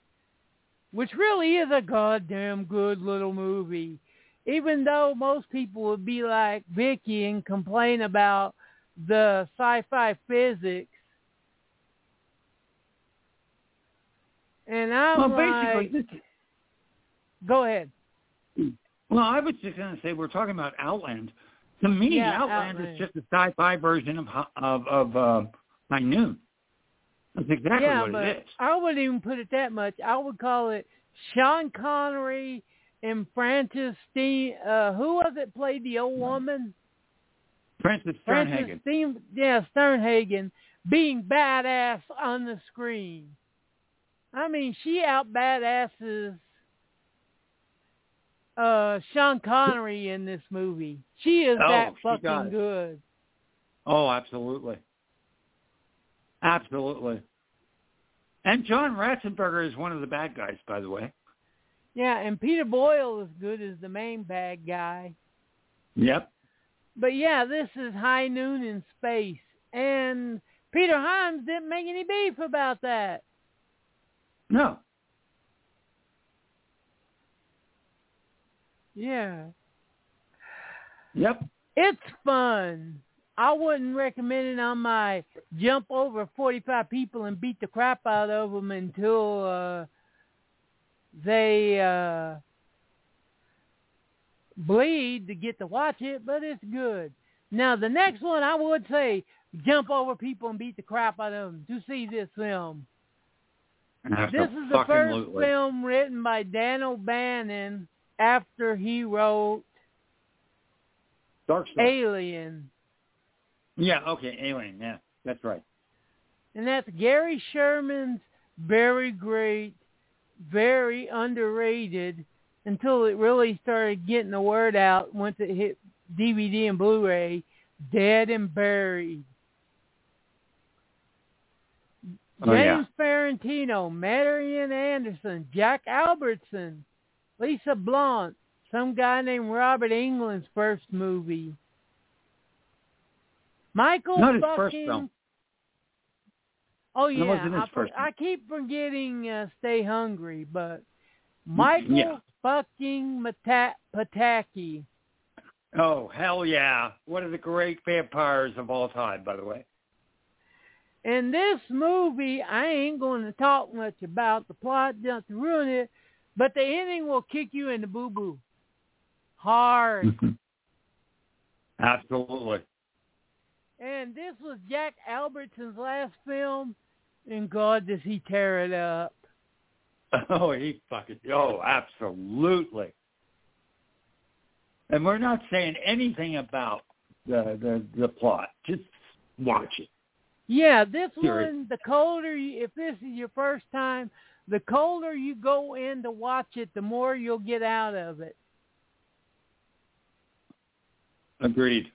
which really is a goddamn good little movie. Even though most people would be like Vicky and complain about the sci-fi physics. And I'm well, like, basically, this, go ahead. well, I was just going to say we're talking about Outland. To me, Yeah, Outland, Outland. is just a sci-fi version of of of uh, High Noon. That's exactly yeah, what but it is. I wouldn't even put it that much. I would call it Sean Connery and Frances Steen. Uh, who was it played the old woman? Francis Frances Sternhagen. Steen, yeah, Sternhagen being badass on the screen. I mean, she out badasses uh, Sean Connery in this movie. She is Oh, that fucking good. Oh, absolutely. Absolutely. And John Ratzenberger is one of the bad guys, by the way. Yeah, and Peter Boyle is good as the main bad guy. Yep. But yeah, this is High Noon in Space. And Peter Hyams didn't make any beef about that. No. Yeah. Yep. It's fun. I wouldn't recommend it on my jump over 45 people and beat the crap out of them until uh, they uh, bleed to get to watch it, but it's good. Now, the next one I would say jump over people and beat the crap out of them to see this film. This is the first film written by Dan O'Bannon after he wrote Dark Star. Alien. Yeah, okay, Alien, yeah. That's right. And that's Gary Sherman's very great, very underrated until it really started getting the word out once it hit DVD and Blu-ray, Dead and Buried. Oh, yeah. James Farentino, Marian Anderson, Jack Albertson, Lisa Blount, some guy named Robert Englund's first movie. Michael Not his fucking first film. Oh yeah, I, I keep forgetting uh, Stay Hungry, but Michael Yeah. fucking Mata- Pataki. Oh, hell yeah. One of the great vampires of all time, by the way. In this movie, I ain't going to talk much about the plot, not to ruin it, but the ending will kick you in the boo-boo. Hard. Absolutely. And this was Jack Albertson's last film, and God, does he tear it up. Oh, he fucking, oh, absolutely. And we're not saying anything about the, the, the plot. Just watch it. Yeah, this Sure. one, the colder, you, if this is your first time, the colder you go in to watch it, the more you'll get out of it. Agreed.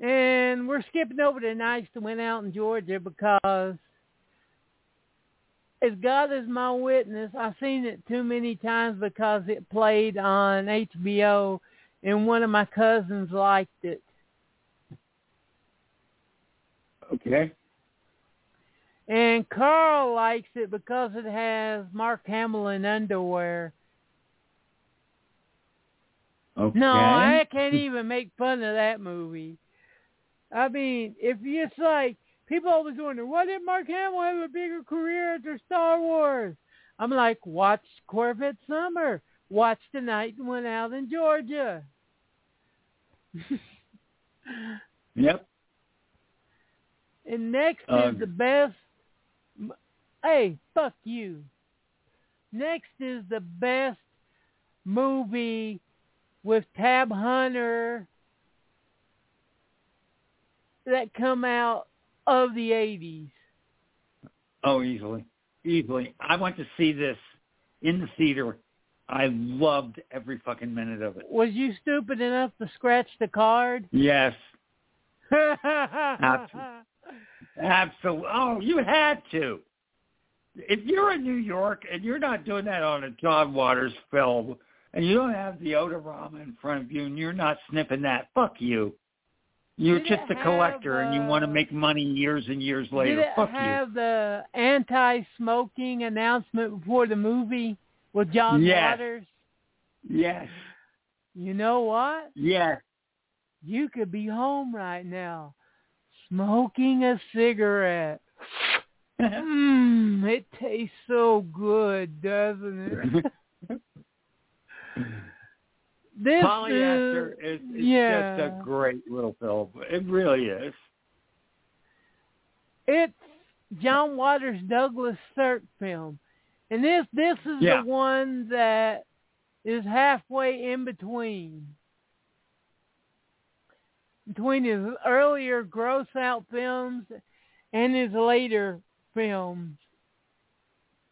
And we're skipping over the nights that went out in Georgia because, as God is my witness, I've seen it too many times because it played on HBO, and one of my cousins liked it. Okay. And Carl likes it because it has Mark Hamill in underwear. Okay. No, I can't even make fun of that movie. I mean, if it's like people always wonder, why didn't Mark Hamill have a bigger career after Star Wars? I'm like, watch Corvette Summer, watch The Night Went Out in Georgia. Yep. and next Uh, is the best. Hey, fuck you. Next is the best movie with Tab Hunter that come out of the 80s. Oh, easily, easily. I went to see this in the theater. I loved every fucking minute of it. Was you stupid enough to scratch the card? Yes, absolutely. Absolutely. Oh, you had to. If you're in New York and you're not doing that on a John Waters film, and you don't have the Odorama in front of you, and you're not sniffing that, fuck you. You're Did just a collector, have, and you want to uh, make money years and years later. Did it fuck you. have the anti-smoking announcement before the movie with John Yes. Waters? Yes, You know what? yes. You could be home right now smoking a cigarette. Mmm, it tastes so good, doesn't it? this Polyester is, is, is yeah. just a great little film. It really is. it's John Waters Douglas Sirk film. And this this is Yeah. the one that is halfway in between. Between his earlier gross out films and his later films.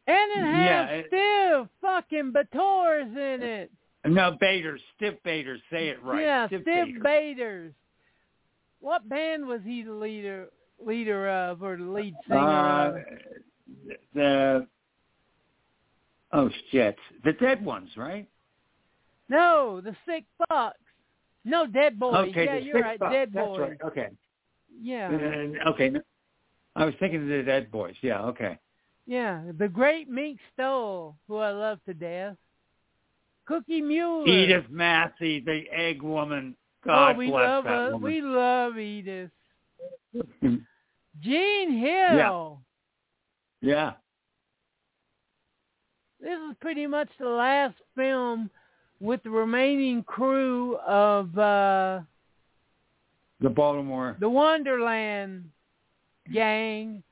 And it has Yeah, it- Steve fucking Bators in it. No, Bader, Stiff Bader, say it right. Yeah, Stiff Bader. Baders. What band was he the leader leader of or the lead singer Uh, of? the oh shit, the Dead Ones, right? No, the Sick Bucks. No, Dead Boys. okay, yeah, you're right. Bucks, Dead That's Boys. right. Okay. Yeah, Uh, okay. I was thinking of the Dead Boys. Yeah. Okay. yeah. The Great Mink Stole, who I love to death. Cookie Mueller. Edith Massey, the Egg Woman. oh, God we bless love that woman. We love Edith. Jean Hill. yeah. yeah. This is pretty much the last film with the remaining crew of uh The Baltimore. the Wonderland gang.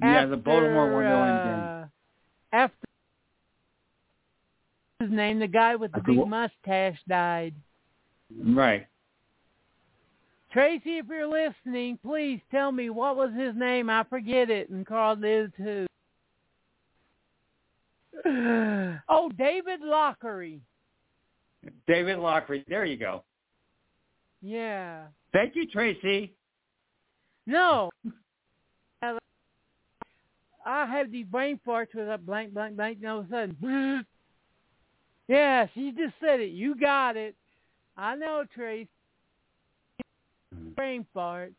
yeah, the Baltimore Wonderland uh, After his name, the guy with the big mustache died. Right. Tracy, if you're listening, please tell me what was his name. I forget it, and Carl did too. Oh, David Lochary. David Lochary. There you go. Yeah. Thank you, Tracy. No. I have these brain farts with a blank, blank, blank, and all of a sudden, yeah, she just said it. You got it. I know, Trace. Brain farts.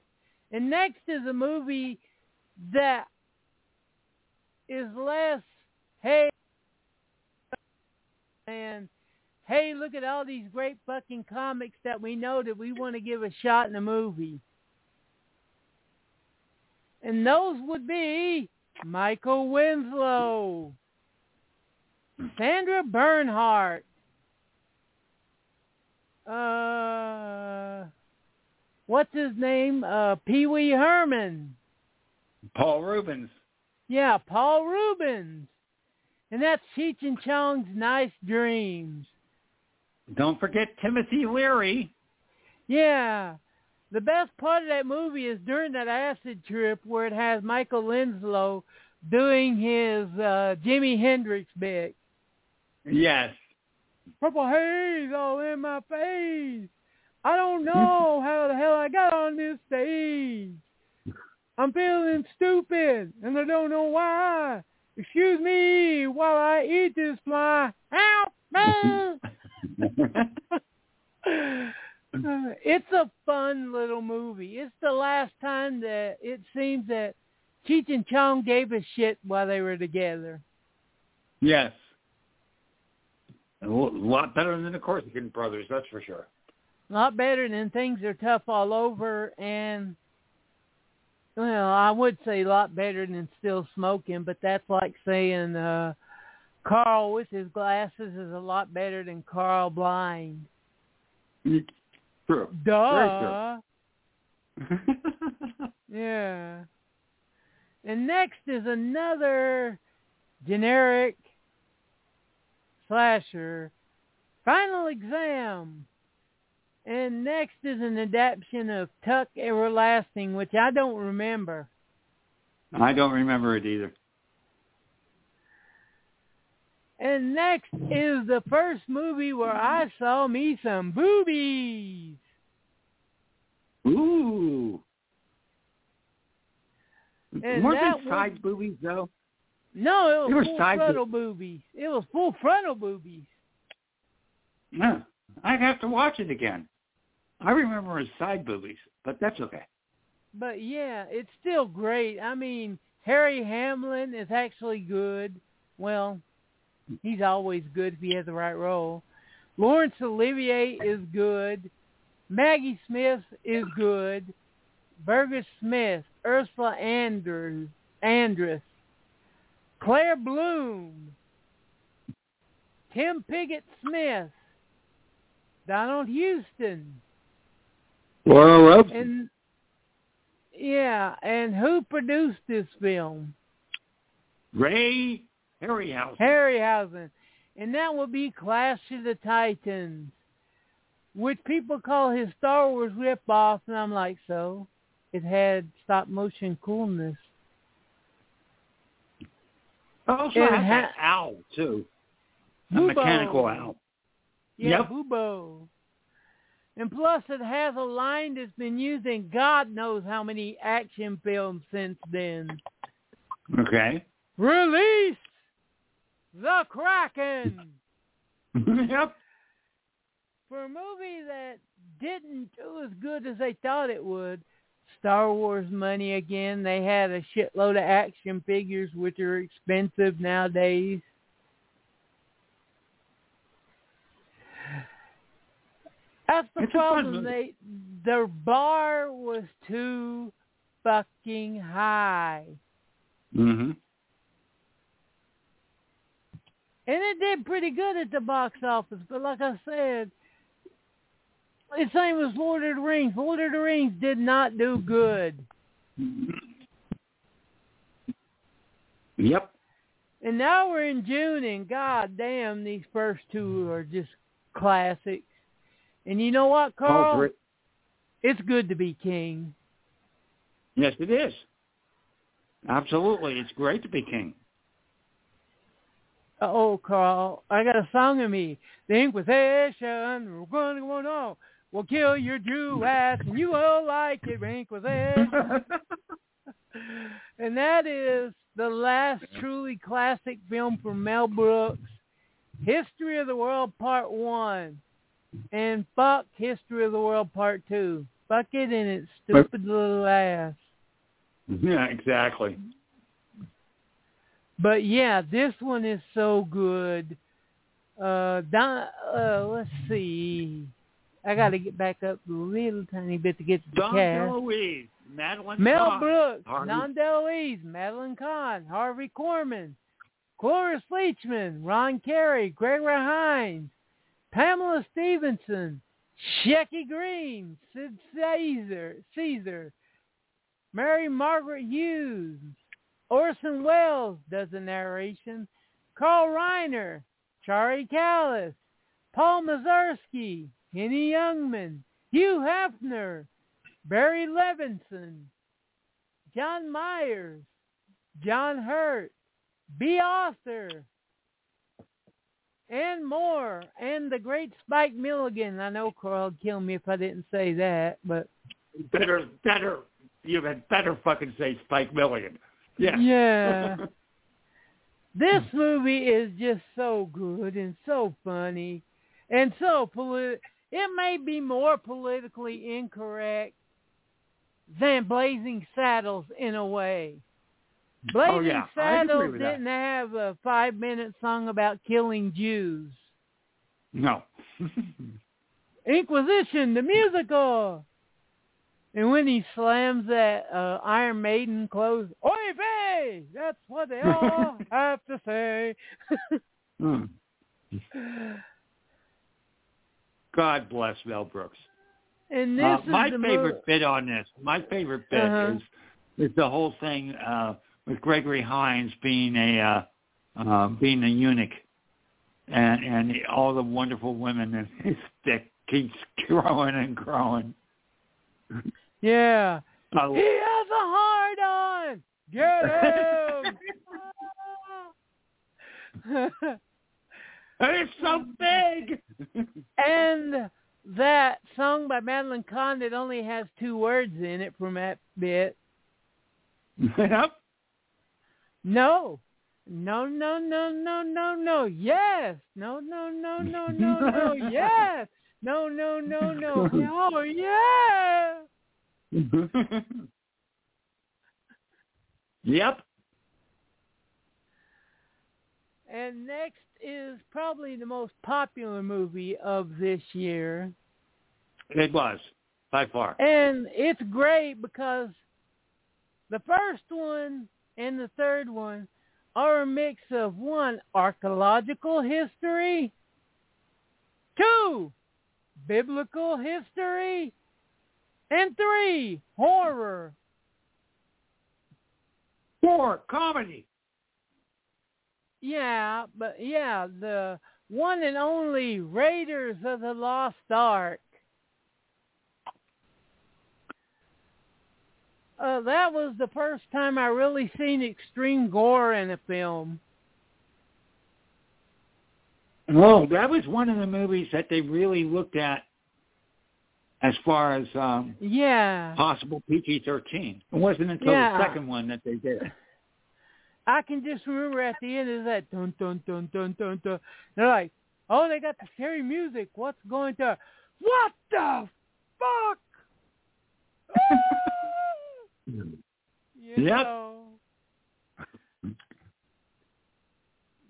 And next is a movie that is less, hey, and hey, look at all these great fucking comics that we know that we want to give a shot in a movie. And those would be Michael Winslow, Sandra Bernhard, uh, what's his name? Uh, Pee Wee Herman. Paul Reubens. Yeah, Paul Reubens. And that's Cheech and Chong's Nice Dreams. Don't forget Timothy Leary. Yeah. The best part of that movie is during that acid trip where it has Michael Winslow doing his uh Jimi Hendrix bit. Yes. Purple haze all in my face. I don't know how the hell I got on this stage. I'm feeling stupid and I don't know why. Excuse me while I eat this fly. Help me! It's a fun little movie. It's the last time that it seems that Cheech and Chong gave a shit while they were together. Yes. A lot better than the Corsican brothers, that's for sure. A lot better than Things Are Tough All Over and, well, I would say a lot better than Still Smoking, but that's like saying uh Carl with his glasses is a lot better than Carl blind. True. Duh. yeah. And next is another generic slasher, Final Exam. And next is an adaptation of Tuck Everlasting, which I don't remember. I don't remember it either. And next is the first movie where I saw me some boobies. Ooh. And Weren't they was- side boobies though? No, it They was full frontal boobies. It was full frontal boobies. Yeah. I'd have to watch it again. I remember as side boobies, but that's okay. But yeah, it's still great. I mean, Harry Hamlin is actually good. Well, he's always good if he has the right role. Laurence Olivier is good. Maggie Smith is good. Burgess Smith, Ursula Andrews, Andress, Claire Bloom, Tim Pigott Smith, Donald Houston, Laura Robson. and yeah, and who produced this film? Ray Harryhausen. Harryhausen. And that would be Clash of the Titans, which people call his Star Wars ripoff, and I'm like, so? It had stop motion coolness. Also It has an owl too. A mechanical owl. Yeah, Yep. Bubo. And plus it has a line that's been used in God knows how many action films since then. Okay. Release the Kraken! yep. For a movie that didn't do as good as they thought it would, Star Wars money again. They had a shitload of action figures, which are expensive nowadays. That's the It's problem. They their bar was too fucking high. Mhm. And it did pretty good at the box office, but like I said, the same as Lord of the Rings. Lord of the Rings did not do good. Yep. And now we're in June, and god damn, these first two are just classics. And you know what, Carl? It's good to be king. Yes, it is. Absolutely, it's great to be king. Oh, Carl, I got a song in me. The Inquisition, we're going to go on. We'll kill your Jew ass, and you will like it, Inquisition. and that is the last truly classic film from Mel Brooks, History of the World Part 1. And fuck History of the World Part 2. Fuck it in its stupid little ass. yeah, exactly. But yeah, this one is so good. Uh, Don, uh, let's see. I got to get back up a little tiny bit to get to the Don cast. DeLuise, Madeline Mel Kahn, Brooks, Harvey- Don DeLuise, Madeline Kahn, Harvey Korman, Cloris Leachman, Ron Carey, Gregory Hines, Pamela Stephenson, Shecky Greene, Sid Caesar, Caesar, Mary Margaret Hughes, Orson Welles does the narration, Carl Reiner, Charlie Callas, Paul Mazursky, Henny Youngman, Hugh Hefner, Barry Levinson, John Myers, John Hurt, Bea Arthur, and more. And the great Spike Milligan. I know Carl would kill me if I didn't say that, but Better, better. You had better fucking say Spike Milligan. Yeah. Yeah. this movie is just so good and so funny and so politi- it may be more politically incorrect than Blazing Saddles in a way. Blazing oh, yeah. Saddles didn't that. have a five-minute song about killing Jews. No. Inquisition, the musical. And when he slams that uh, Iron Maiden clothes, Oy vey! That's what they all have to say. hmm. God bless Mel Brooks. And this uh, is my favorite mo- bit on this. My favorite bit Uh-huh. is is the whole thing uh, with Gregory Hines being a uh, uh, being a eunuch, and and all the wonderful women and his dick keeps growing and growing. Yeah. I, He has a hard on. Get him. it's so big. And that song by Madeline Kahn that only has two words in it from that bit. yep. No. No, no, no, no, no, no. Yes. No, no, no, no, no, no. Yes. No, no, no, no. Oh, yeah. yep. And next is probably the most popular movie of this year. It was by far. And it's great because the first one and the third one are a mix of one, archaeological history, two, biblical history, and three, horror. Four comedy. Yeah, but yeah, the one and only Raiders of the Lost Ark. Uh, that was the first time I really seen extreme gore in a film. Oh, that was one of the movies that they really looked at as far as um, Yeah. possible PG-13. It wasn't until Yeah. the second one that they did. I can just remember at the end is that dun dun dun dun dun dun. They're like, oh, they got the scary music. What's going to? What the fuck? you Yep. know.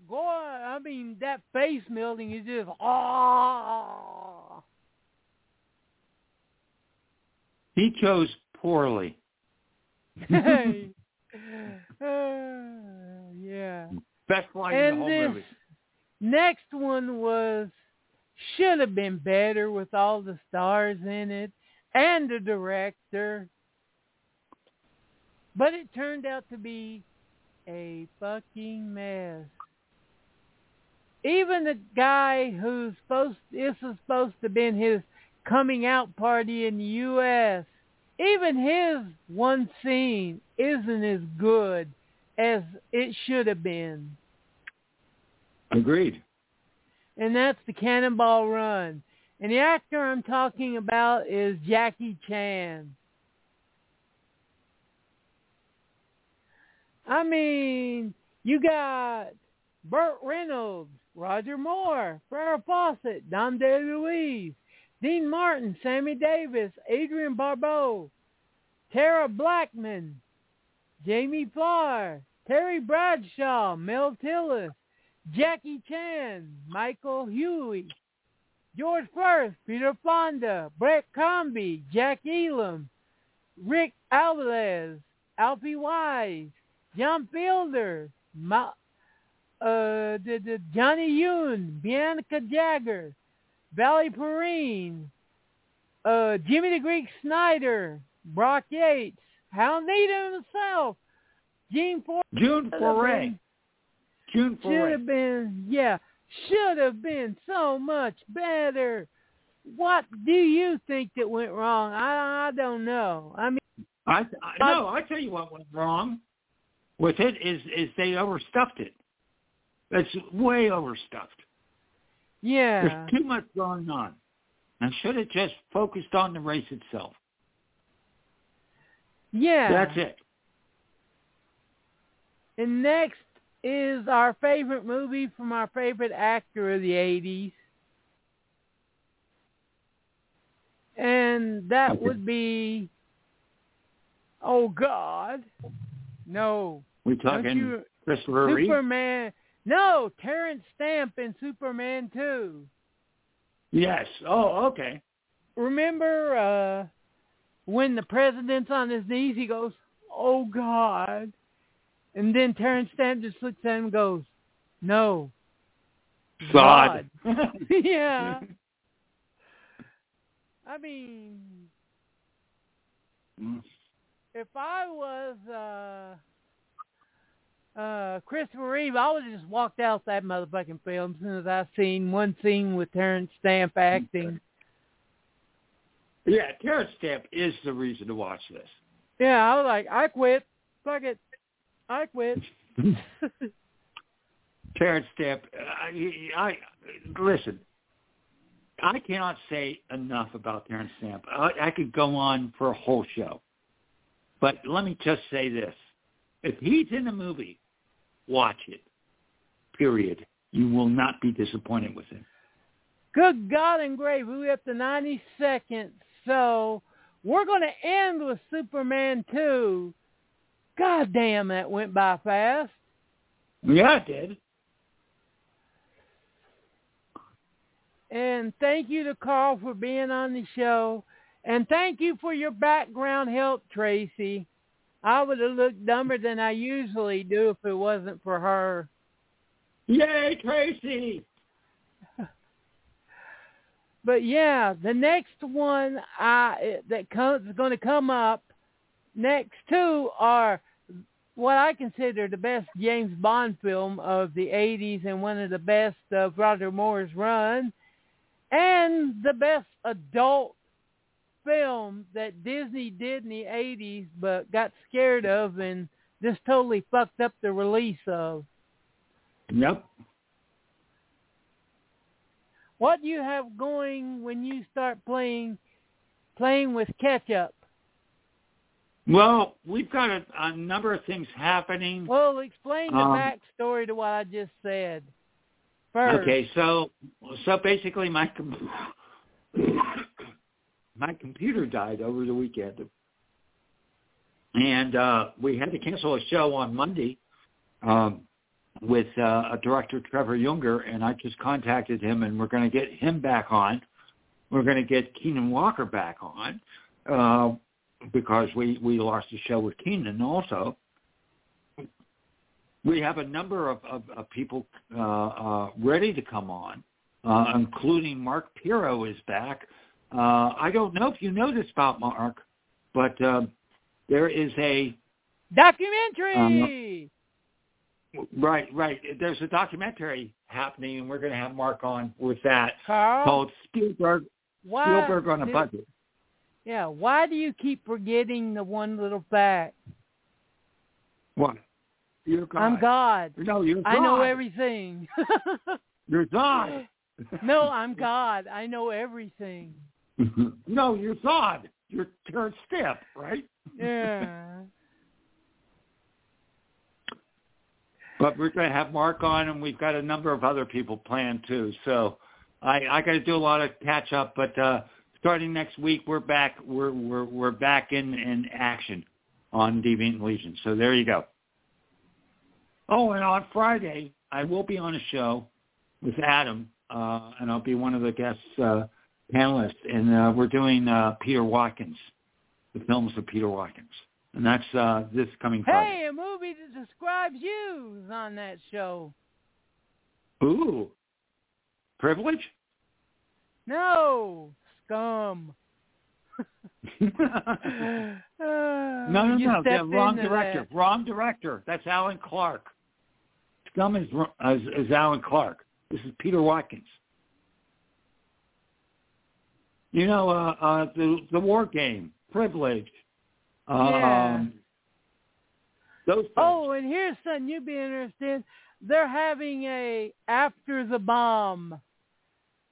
Go on. I mean, that face melting is just ah. He chose poorly. Hey. Uh, yeah. Best line And in the whole movie. next one was should have been better with all the stars in it and the director. But it turned out to be a fucking mess. Even the guy who's supposed this is supposed to have been his coming out party in the US, even his one scene isn't as good as it should have been. Agreed. and that's the Cannonball Run. And the actor I'm talking about is Jackie Chan. I mean, you got Burt Reynolds, Roger Moore, Farrah Fawcett, Dom DeLuise, Dean Martin, Sammy Davis, Adrienne Barbeau, Tara Blackman, Jamie Farr, Terry Bradshaw, Mel Tillis, Jackie Chan, Michael Hui, George Furth, Peter Fonda, Brett Crombie, Jack Elam, Rick Alvarez, Alfie Wise, John Fiedler, Ma, uh, the, the Johnny Yune, Bianca Jagger, Valley Perrine, uh, Jimmy the Greek Snyder, Brock Yates, Hal Needham himself, Gene Ford. June Foray. June Should have been, yeah, should have been so much better. What do you think that went wrong? I I don't know. I mean, I, I no, I tell you what went wrong with it is is they overstuffed it. It's way overstuffed. Yeah, There's too much going on. I should have just focused on the race itself. yeah. That's it. And next is our favorite movie from our favorite actor of the '80s. and that Okay. would be. Oh God, no! We talking you, Christopher Reeve? No, Terence Stamp in Superman Two. Yes. Oh, okay. Remember uh, when the president's on his knees? He goes, "Oh God," and then Terence Stamp just looks at him and goes, "No." God." yeah. I mean, if I was uh uh Christopher Reeve, I would have just walked out that motherfucking film as soon as I seen one scene with Terence Stamp acting. yeah, Terence Stamp is the reason to watch this. Yeah, I was like, I quit. Fuck it. I quit. Terence Stamp, I, I listen. I cannot say enough about Terence Stamp. I, I could go on for a whole show, but let me just say this: if he's in a movie, watch it. Period. You will not be disappointed with him. Good God and gravy, we up to 90 seconds. So we're going to end with Superman 2. God damn, that went by fast. Yeah, it did. And thank you to Carl for being on the show. And thank you for your background help, Tracy. I would have looked dumber than I usually do if it wasn't for her. Yay, Tracy! But yeah, the next one I that comes going to come up next two are what I consider the best James Bond film of the 80s and one of the best of Roger Moore's run and the best adult film that Disney did in the 80s but got scared of and just totally fucked up the release of. Yep. What do you have going when you start playing playing with ketchup? Well, we've got a, a number of things happening. Well, explain the Um, backstory to what I just said. First, Okay, so so basically my my computer died over the weekend, and uh, we had to cancel a show on Monday um, with uh, a director Trevor Younger, and I just contacted him, and we're going to get him back on. We're going to get Keenan Walker back on uh, because we we lost the show with Keenan also we have a number of, of, of people uh, uh, ready to come on, uh, including Mark Pirro is back. Uh, I don't know if you know this about Mark, but um, there is a documentary. right, right. There's a documentary happening, and we're going to have Mark on with that Carl, called Spielberg. why, Spielberg on a do- budget. Yeah, why do you keep forgetting the one little fact? What? You're God. I'm God. No, you're God. I know everything. You're God. no, I'm God. I know everything. No, you're God. You're Terence Stamp, right? Yeah. But we're going to have Mark on, and we've got a number of other people planned too. So I, I got to do a lot of catch up. But uh, starting next week, we're back. We're we're we're back in in action on Deviant Legion. So there you go. Oh, and on Friday, I will be on a show with Adam, uh, and I'll be one of the guests. uh, panelists. And uh, we're doing uh, Peter Watkins, the films of Peter Watkins, and that's uh, this coming Friday. hey, a movie that describes you is on that show. Ooh, privilege. No, scum. no, no, You no. Yeah, wrong director. that. Wrong director. That's Alan Clarke. Scum is, is, is Alan Clarke. This is Peter Watkins. You know, uh, uh, the the war game, privilege. Yeah. Um, those. Things. Oh, and here's something you'd be interested in. They're having a After the Bomb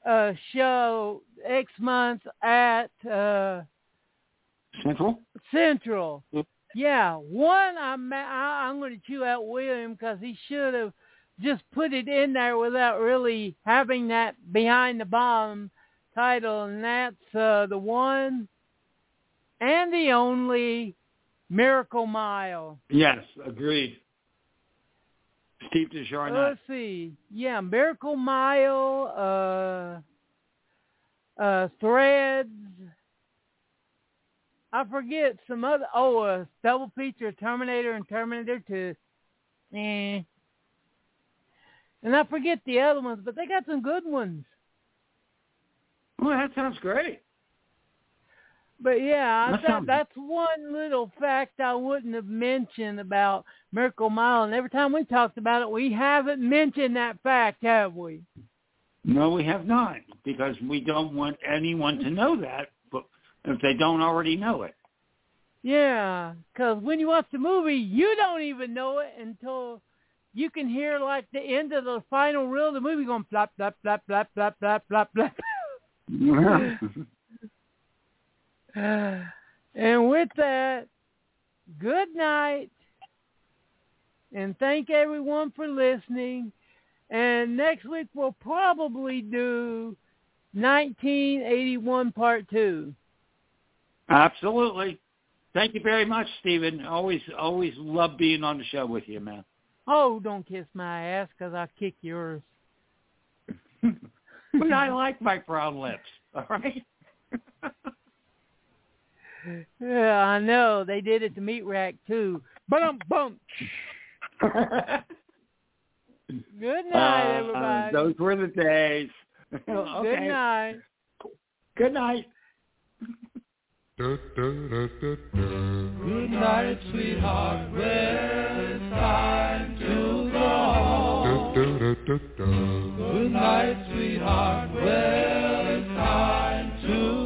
uh, show X months at uh, Central. Central. Yep. Yeah, one I'm I, I'm going to chew out William because he should have just put it in there without really having that behind the bomb title, and that's uh, the one and the only Miracle Mile. Yes, agreed. Steve De Jarnatt. Let's see. Yeah, Miracle Mile, uh, uh, Threads. I forget some other. Oh, a uh, double feature Terminator and Terminator 2. Eh. And I forget the other ones, but they got some good ones. Well, that sounds great. But yeah, I thought that's one little fact I wouldn't have mentioned about Miracle Mile. And every time we talked about it, we haven't mentioned that fact, have we? No, we have not, because we don't want anyone to know that, but if they don't already know it. Yeah, because when you watch the movie, you don't even know it until you can hear like the end of the final reel of the movie going flap, flap, flap, flap, flap, flap, flap, flap. and with that, good night. And thank everyone for listening. And next week we'll probably do 1981 Part 2. Absolutely. Thank you very much, Stephen. Always, always love being on the show with you, man. Oh, don't kiss my ass because I'll kick yours. but I like my brown lips, all right? yeah, I know. They did it to Meat Rack, too. But I'm bumped. Good night, uh, everybody. Those were the days. okay. Good night. Good night. Good night, sweetheart. Well, it's time to go home. Good night, sweetheart. Well, it's time to